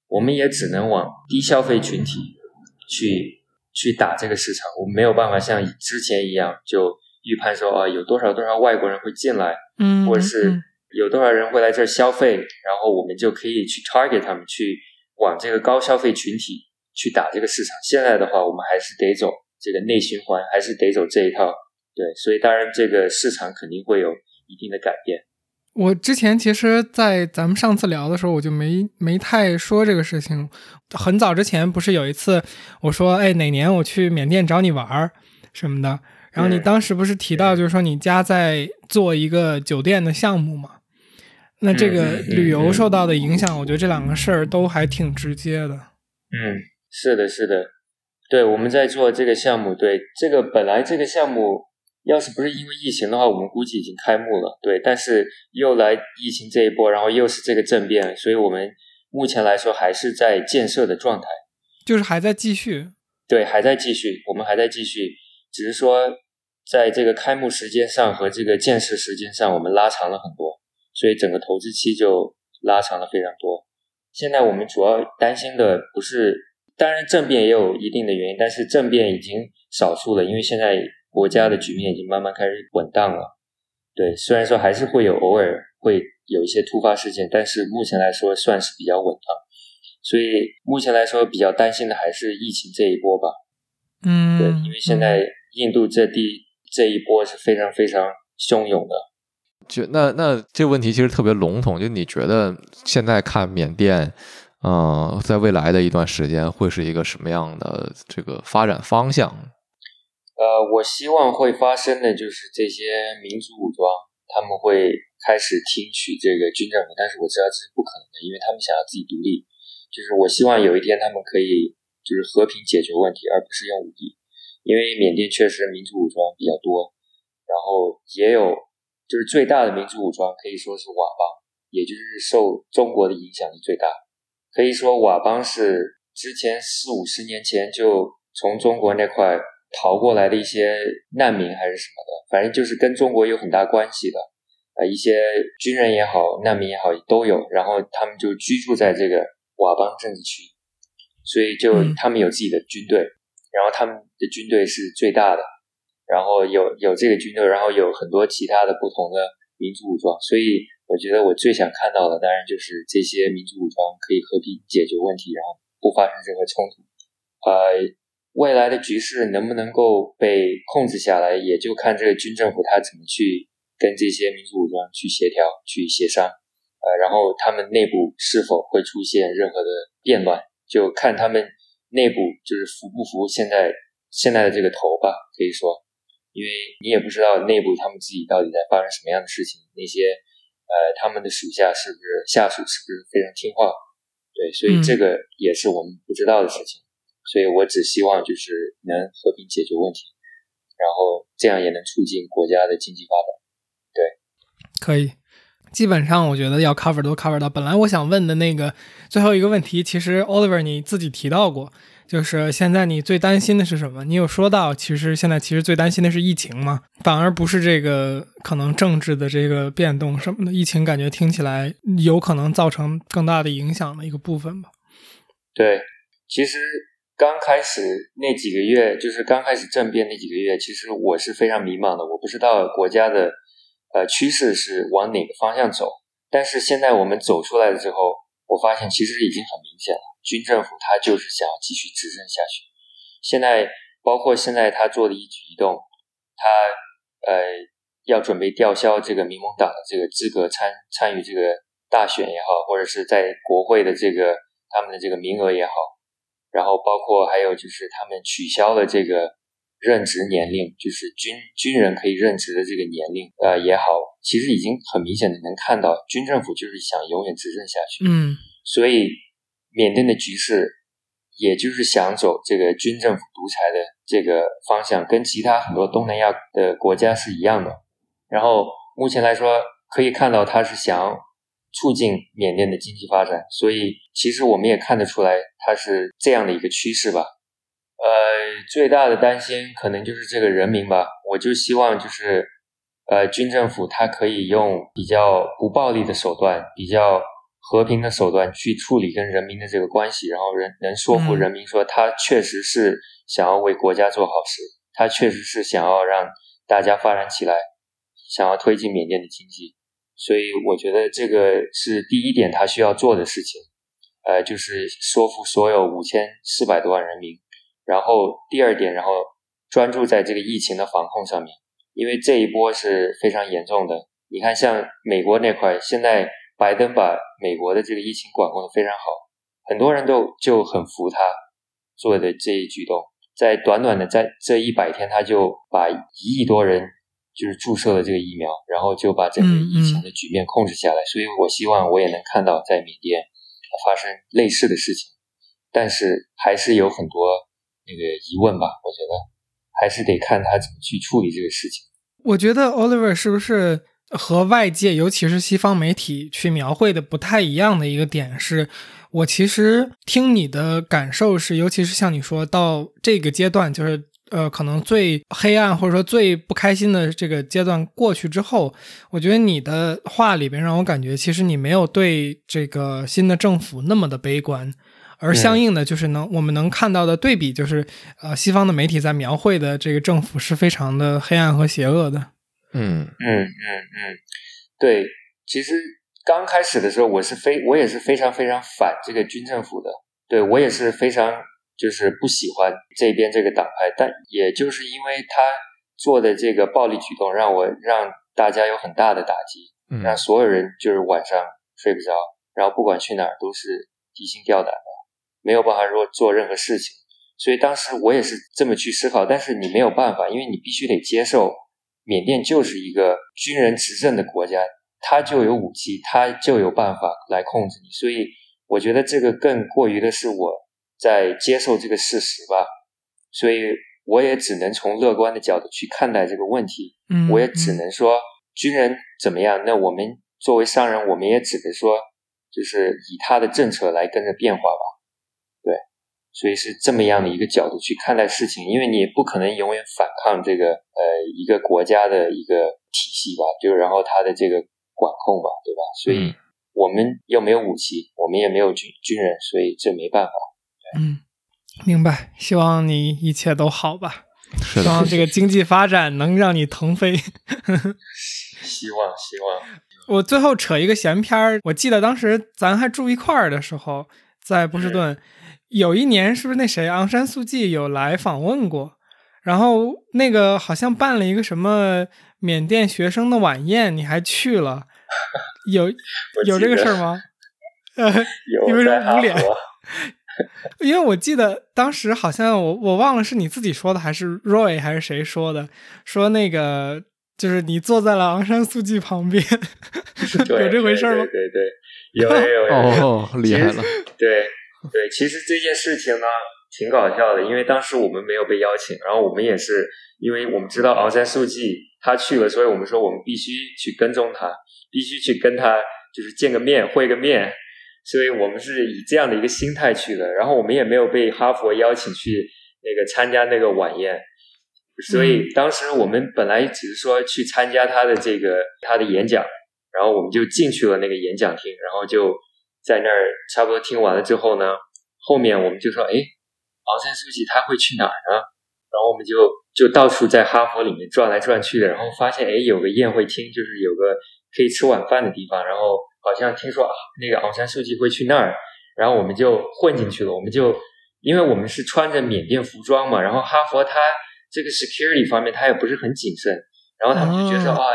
我们也只能往低消费群体去去打这个市场。我们没有办法像之前一样就预判说啊，有多少多少外国人会进来，嗯，或者是。有多少人会来这儿消费，然后我们就可以去 target 他们，去往这个高消费群体去打这个市场。现在的话，我们还是得走这个内循环，还是得走这一套。对，所以当然这个市场肯定会有一定的改变。我之前其实，在咱们上次聊的时候，我就没没太说这个事情。很早之前不是有一次我说，哎，哪年我去缅甸找你玩儿什么的，然后你当时不是提到，就是说你家在做一个酒店的项目嘛？那这个旅游受到的影响，我觉得这两个事儿都还挺直接的。嗯，是的，是的，对，我们在做这个项目，对这个本来这个项目，要是不是因为疫情的话，我们估计已经开幕了。对，但是又来疫情这一波，然后又是这个政变，所以我们目前来说还是在建设的状态，就是还在继续。对，还在继续，我们还在继续，只是说在这个开幕时间上和这个建设时间上，我们拉长了很多。所以整个投资期就拉长了非常多。现在我们主要担心的不是，当然政变也有一定的原因，但是政变已经少数了，因为现在国家的局面已经慢慢开始稳当了。对，虽然说还是会有偶尔会有一些突发事件，但是目前来说算是比较稳当。所以目前来说比较担心的还是疫情这一波吧。嗯，对，因为现在印度这地这一波是非常非常汹涌的。就那那这个问题其实特别笼统，就你觉得现在看缅甸，嗯，在未来的一段时间会是一个什么样的这个发展方向？呃，我希望会发生的就是这些民族武装他们会开始听取这个军政府，但是我知道这是不可能的，因为他们想要自己独立。就是我希望有一天他们可以就是和平解决问题，而不是用武力，因为缅甸确实民族武装比较多，然后也有。就是最大的民族武装可以说是佤邦，也就是受中国的影响力最大。可以说佤邦是之前四五十年前就从中国那块逃过来的一些难民还是什么的，反正就是跟中国有很大关系的，呃，一些军人也好，难民也好都有。然后他们就居住在这个佤邦政治区，所以就他们有自己的军队，然后他们的军队是最大的。然后有有这个军队，然后有很多其他的不同的民族武装，所以我觉得我最想看到的，当然就是这些民族武装可以和平解决问题，然后不发生任何冲突。呃，未来的局势能不能够被控制下来，也就看这个军政府他怎么去跟这些民族武装去协调、去协商。呃，然后他们内部是否会出现任何的变乱，就看他们内部就是服不服现在现在的这个头吧，可以说。因为你也不知道内部他们自己到底在发生什么样的事情，那些呃他们的属下是不是下属是不是非常听话？对，所以这个也是我们不知道的事情。所以我只希望就是能和平解决问题，然后这样也能促进国家的经济发展。对，可以。基本上我觉得要 cover 都 cover 到。本来我想问的那个最后一个问题，其实 Oliver 你自己提到过，就是现在你最担心的是什么？你有说到，其实现在其实最担心的是疫情嘛，反而不是这个可能政治的这个变动什么的。疫情感觉听起来有可能造成更大的影响的一个部分吧？对，其实刚开始那几个月，就是刚开始政变那几个月，其实我是非常迷茫的，我不知道国家的。呃，趋势是往哪个方向走？但是现在我们走出来了之后，我发现其实已经很明显了，军政府他就是想要继续执政下去。现在包括现在他做的一举一动，他呃要准备吊销这个民盟党的这个资格参参与这个大选也好，或者是在国会的这个他们的这个名额也好，然后包括还有就是他们取消了这个。任职年龄就是军军人可以任职的这个年龄，呃也好，其实已经很明显的能看到，军政府就是想永远执政下去。嗯，所以缅甸的局势，也就是想走这个军政府独裁的这个方向，跟其他很多东南亚的国家是一样的。然后目前来说，可以看到他是想促进缅甸的经济发展，所以其实我们也看得出来，它是这样的一个趋势吧。呃，最大的担心可能就是这个人民吧。我就希望就是，呃，军政府它可以用比较不暴力的手段，比较和平的手段去处理跟人民的这个关系，然后人能说服人民说他确实是想要为国家做好事，他确实是想要让大家发展起来，想要推进缅甸的经济。所以我觉得这个是第一点他需要做的事情，呃，就是说服所有五千四百多万人民。然后第二点，然后专注在这个疫情的防控上面，因为这一波是非常严重的。你看，像美国那块，现在拜登把美国的这个疫情管控的非常好，很多人都就很服他做的这一举动。在短短的在这一百天，他就把一亿多人就是注射了这个疫苗，然后就把整个疫情的局面控制下来。所以我希望我也能看到在缅甸发生类似的事情，但是还是有很多。那个疑问吧，我觉得还是得看他怎么去处理这个事情。我觉得 Oliver 是不是和外界，尤其是西方媒体去描绘的不太一样的一个点是，我其实听你的感受是，尤其是像你说到这个阶段，就是呃，可能最黑暗或者说最不开心的这个阶段过去之后，我觉得你的话里边让我感觉，其实你没有对这个新的政府那么的悲观。而相应的就是能我们能看到的对比，就是呃，西方的媒体在描绘的这个政府是非常的黑暗和邪恶的。嗯嗯嗯嗯，对，其实刚开始的时候，我是非我也是非常非常反这个军政府的，对我也是非常就是不喜欢这边这个党派，但也就是因为他做的这个暴力举动，让我让大家有很大的打击，让所有人就是晚上睡不着，然后不管去哪儿都是提心吊胆的。没有办法说做任何事情，所以当时我也是这么去思考。但是你没有办法，因为你必须得接受，缅甸就是一个军人执政的国家，他就有武器，他就有办法来控制你。所以我觉得这个更过于的是我在接受这个事实吧。所以我也只能从乐观的角度去看待这个问题。嗯，我也只能说军人怎么样，那我们作为商人，我们也只能说，就是以他的政策来跟着变化吧。所以是这么样的一个角度去看待事情，因为你也不可能永远反抗这个呃一个国家的一个体系吧，就然后他的这个管控吧，对吧？所以我们又没有武器，我们也没有军军人，所以这没办法。嗯，明白。希望你一切都好吧。希望这个经济发展能让你腾飞。希望希望。我最后扯一个闲篇儿，我记得当时咱还住一块儿的时候，在波士顿。有一年，是不是那谁昂山素季有来访问过？然后那个好像办了一个什么缅甸学生的晚宴，你还去了？有有这个事儿吗？呃，你为什么捂脸？因为我记得当时好像我我忘了是你自己说的还是 Roy 还是谁说的，说那个就是你坐在了昂山素季旁边，有这回事吗？对对，有有有，哦，厉害了，对。对，其实这件事情呢，挺搞笑的，因为当时我们没有被邀请，然后我们也是因为我们知道昂山素季他去了，所以我们说我们必须去跟踪他，必须去跟他就是见个面会个面，所以我们是以这样的一个心态去的。然后我们也没有被哈佛邀请去那个参加那个晚宴，所以当时我们本来只是说去参加他的这个他的演讲，然后我们就进去了那个演讲厅，然后就在那儿差不多听完了之后呢，后面我们就说，哎。昂山素季他会去哪儿呢？然后我们就就到处在哈佛里面转来转去的，然后发现哎有个宴会厅，就是有个可以吃晚饭的地方。然后好像听说啊那个昂山素季会去那儿，然后我们就混进去了。我们就因为我们是穿着缅甸服装嘛，然后哈佛它这个 security 方面它也不是很谨慎，然后他们就觉得啊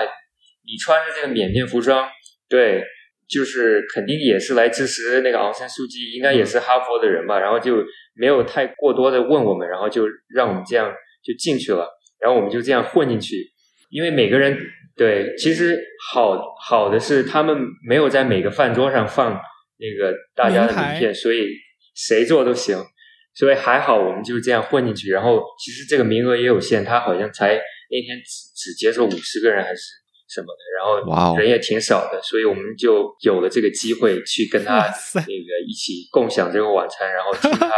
你穿着这个缅甸服装，对，就是肯定也是来支持那个昂山素季，应该也是哈佛的人吧，然后就。没有太过多的问我们，然后就让我们这样就进去了，然后我们就这样混进去。因为每个人对，其实好好的是他们没有在每个饭桌上放那个大家的名片，所以谁做都行。所以还好，我们就这样混进去。然后其实这个名额也有限，他好像才那天只只接受五十个人还是什么的，然后人也挺少的，所以我们就有了这个机会去跟他那个一起共享这个晚餐，然后听他。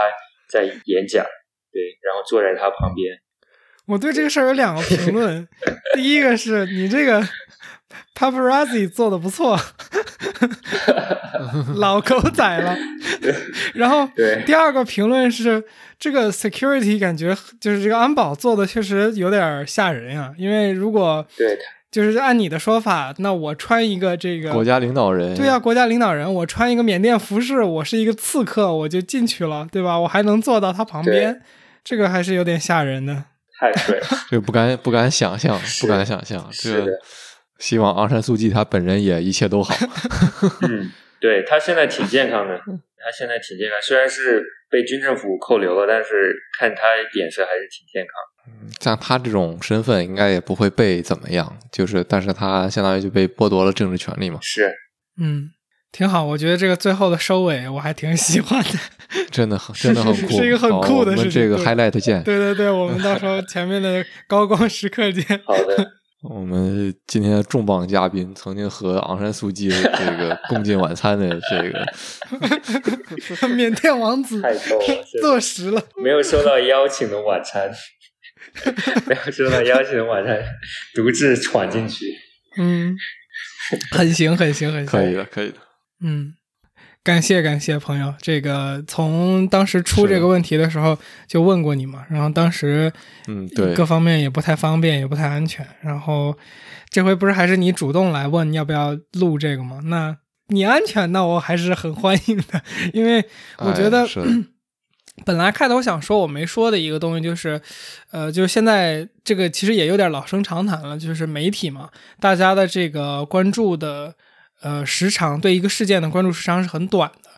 在演讲，对，然后坐在他旁边。我对这个事儿有两个评论，第一个是你这个 paparazzi 做的不错，老狗仔了。然后，第二个评论是这个 security 感觉就是这个安保做的确实有点吓人呀，因为如果对。就是按你的说法，那我穿一个这个国家领导人，对呀，国家领导人，我穿一个缅甸服饰，我是一个刺客，我就进去了，对吧？我还能坐到他旁边，这个还是有点吓人的。太对，这不敢不敢想象，不敢想象。这希望昂山素季他本人也一切都好。嗯，对他现在挺健康的，他现在挺健康，虽然是被军政府扣留了，但是看他脸色还是挺健康。像他这种身份，应该也不会被怎么样。就是，但是他相当于就被剥夺了政治权利嘛。是，嗯，挺好。我觉得这个最后的收尾，我还挺喜欢的。真的很，真的很酷，是一个很酷的事情。这个 highlight 见。对对对，我们到时候前面的高光时刻见。好的。我们今天的重磅嘉宾，曾经和昂山素季这个 共进晚餐的这个缅甸王子，太逗了，坐实了，没有收到邀请的晚餐。没有收到邀请的晚上，独自闯进去。嗯，很行，很行，很行，可以的，可以的。嗯，感谢感谢朋友，这个从当时出这个问题的时候就问过你嘛，然后当时嗯对各方面也不太方便，也不太安全，然后这回不是还是你主动来问要不要录这个吗？那你安全，那我还是很欢迎的，因为我觉得。本来开头想说我没说的一个东西就是，呃，就是现在这个其实也有点老生常谈了，就是媒体嘛，大家的这个关注的呃时长，对一个事件的关注时长是很短的。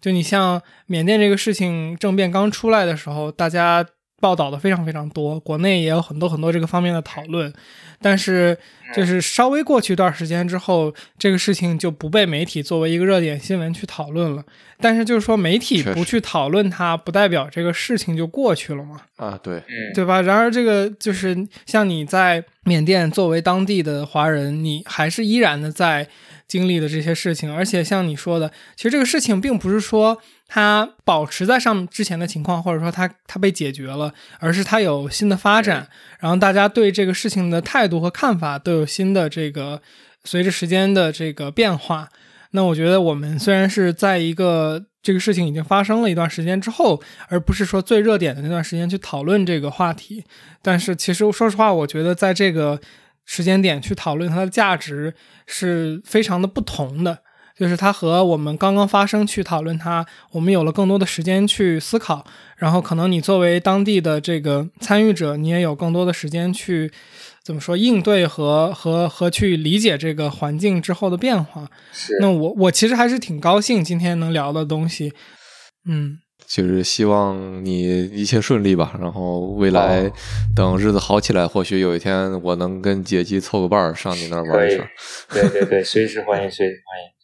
就你像缅甸这个事情政变刚出来的时候，大家。报道的非常非常多，国内也有很多很多这个方面的讨论，但是就是稍微过去一段时间之后，这个事情就不被媒体作为一个热点新闻去讨论了。但是就是说媒体不去讨论它，不代表这个事情就过去了嘛？啊，对，对吧？然而这个就是像你在缅甸作为当地的华人，你还是依然的在经历的这些事情，而且像你说的，其实这个事情并不是说。它保持在上之前的情况，或者说它它被解决了，而是它有新的发展，然后大家对这个事情的态度和看法都有新的这个随着时间的这个变化。那我觉得我们虽然是在一个这个事情已经发生了一段时间之后，而不是说最热点的那段时间去讨论这个话题，但是其实说实话，我觉得在这个时间点去讨论它的价值是非常的不同的。就是它和我们刚刚发生去讨论它，我们有了更多的时间去思考，然后可能你作为当地的这个参与者，你也有更多的时间去怎么说应对和和和去理解这个环境之后的变化。是，那我我其实还是挺高兴今天能聊的东西。嗯，就是希望你一切顺利吧。然后未来等日子好起来，或许有一天我能跟杰基凑个伴儿上你那儿玩一圈。对对对，随时欢迎，随时欢迎。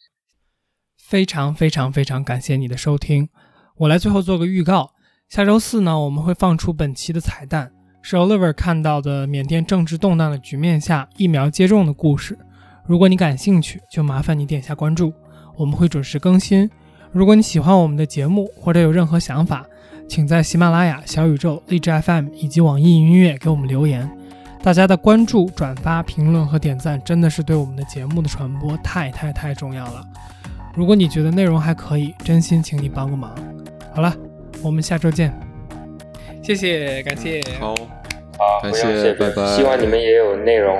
非常非常非常感谢你的收听，我来最后做个预告。下周四呢，我们会放出本期的彩蛋，是 Oliver 看到的缅甸政治动荡的局面下疫苗接种的故事。如果你感兴趣，就麻烦你点下关注，我们会准时更新。如果你喜欢我们的节目，或者有任何想法，请在喜马拉雅、小宇宙、荔枝 FM 以及网易云音乐给我们留言。大家的关注、转发、评论和点赞，真的是对我们的节目的传播太太太重要了。如果你觉得内容还可以，真心请你帮个忙。好了，我们下周见。谢谢，感谢。好，感谢，拜拜。希望你们也有内容。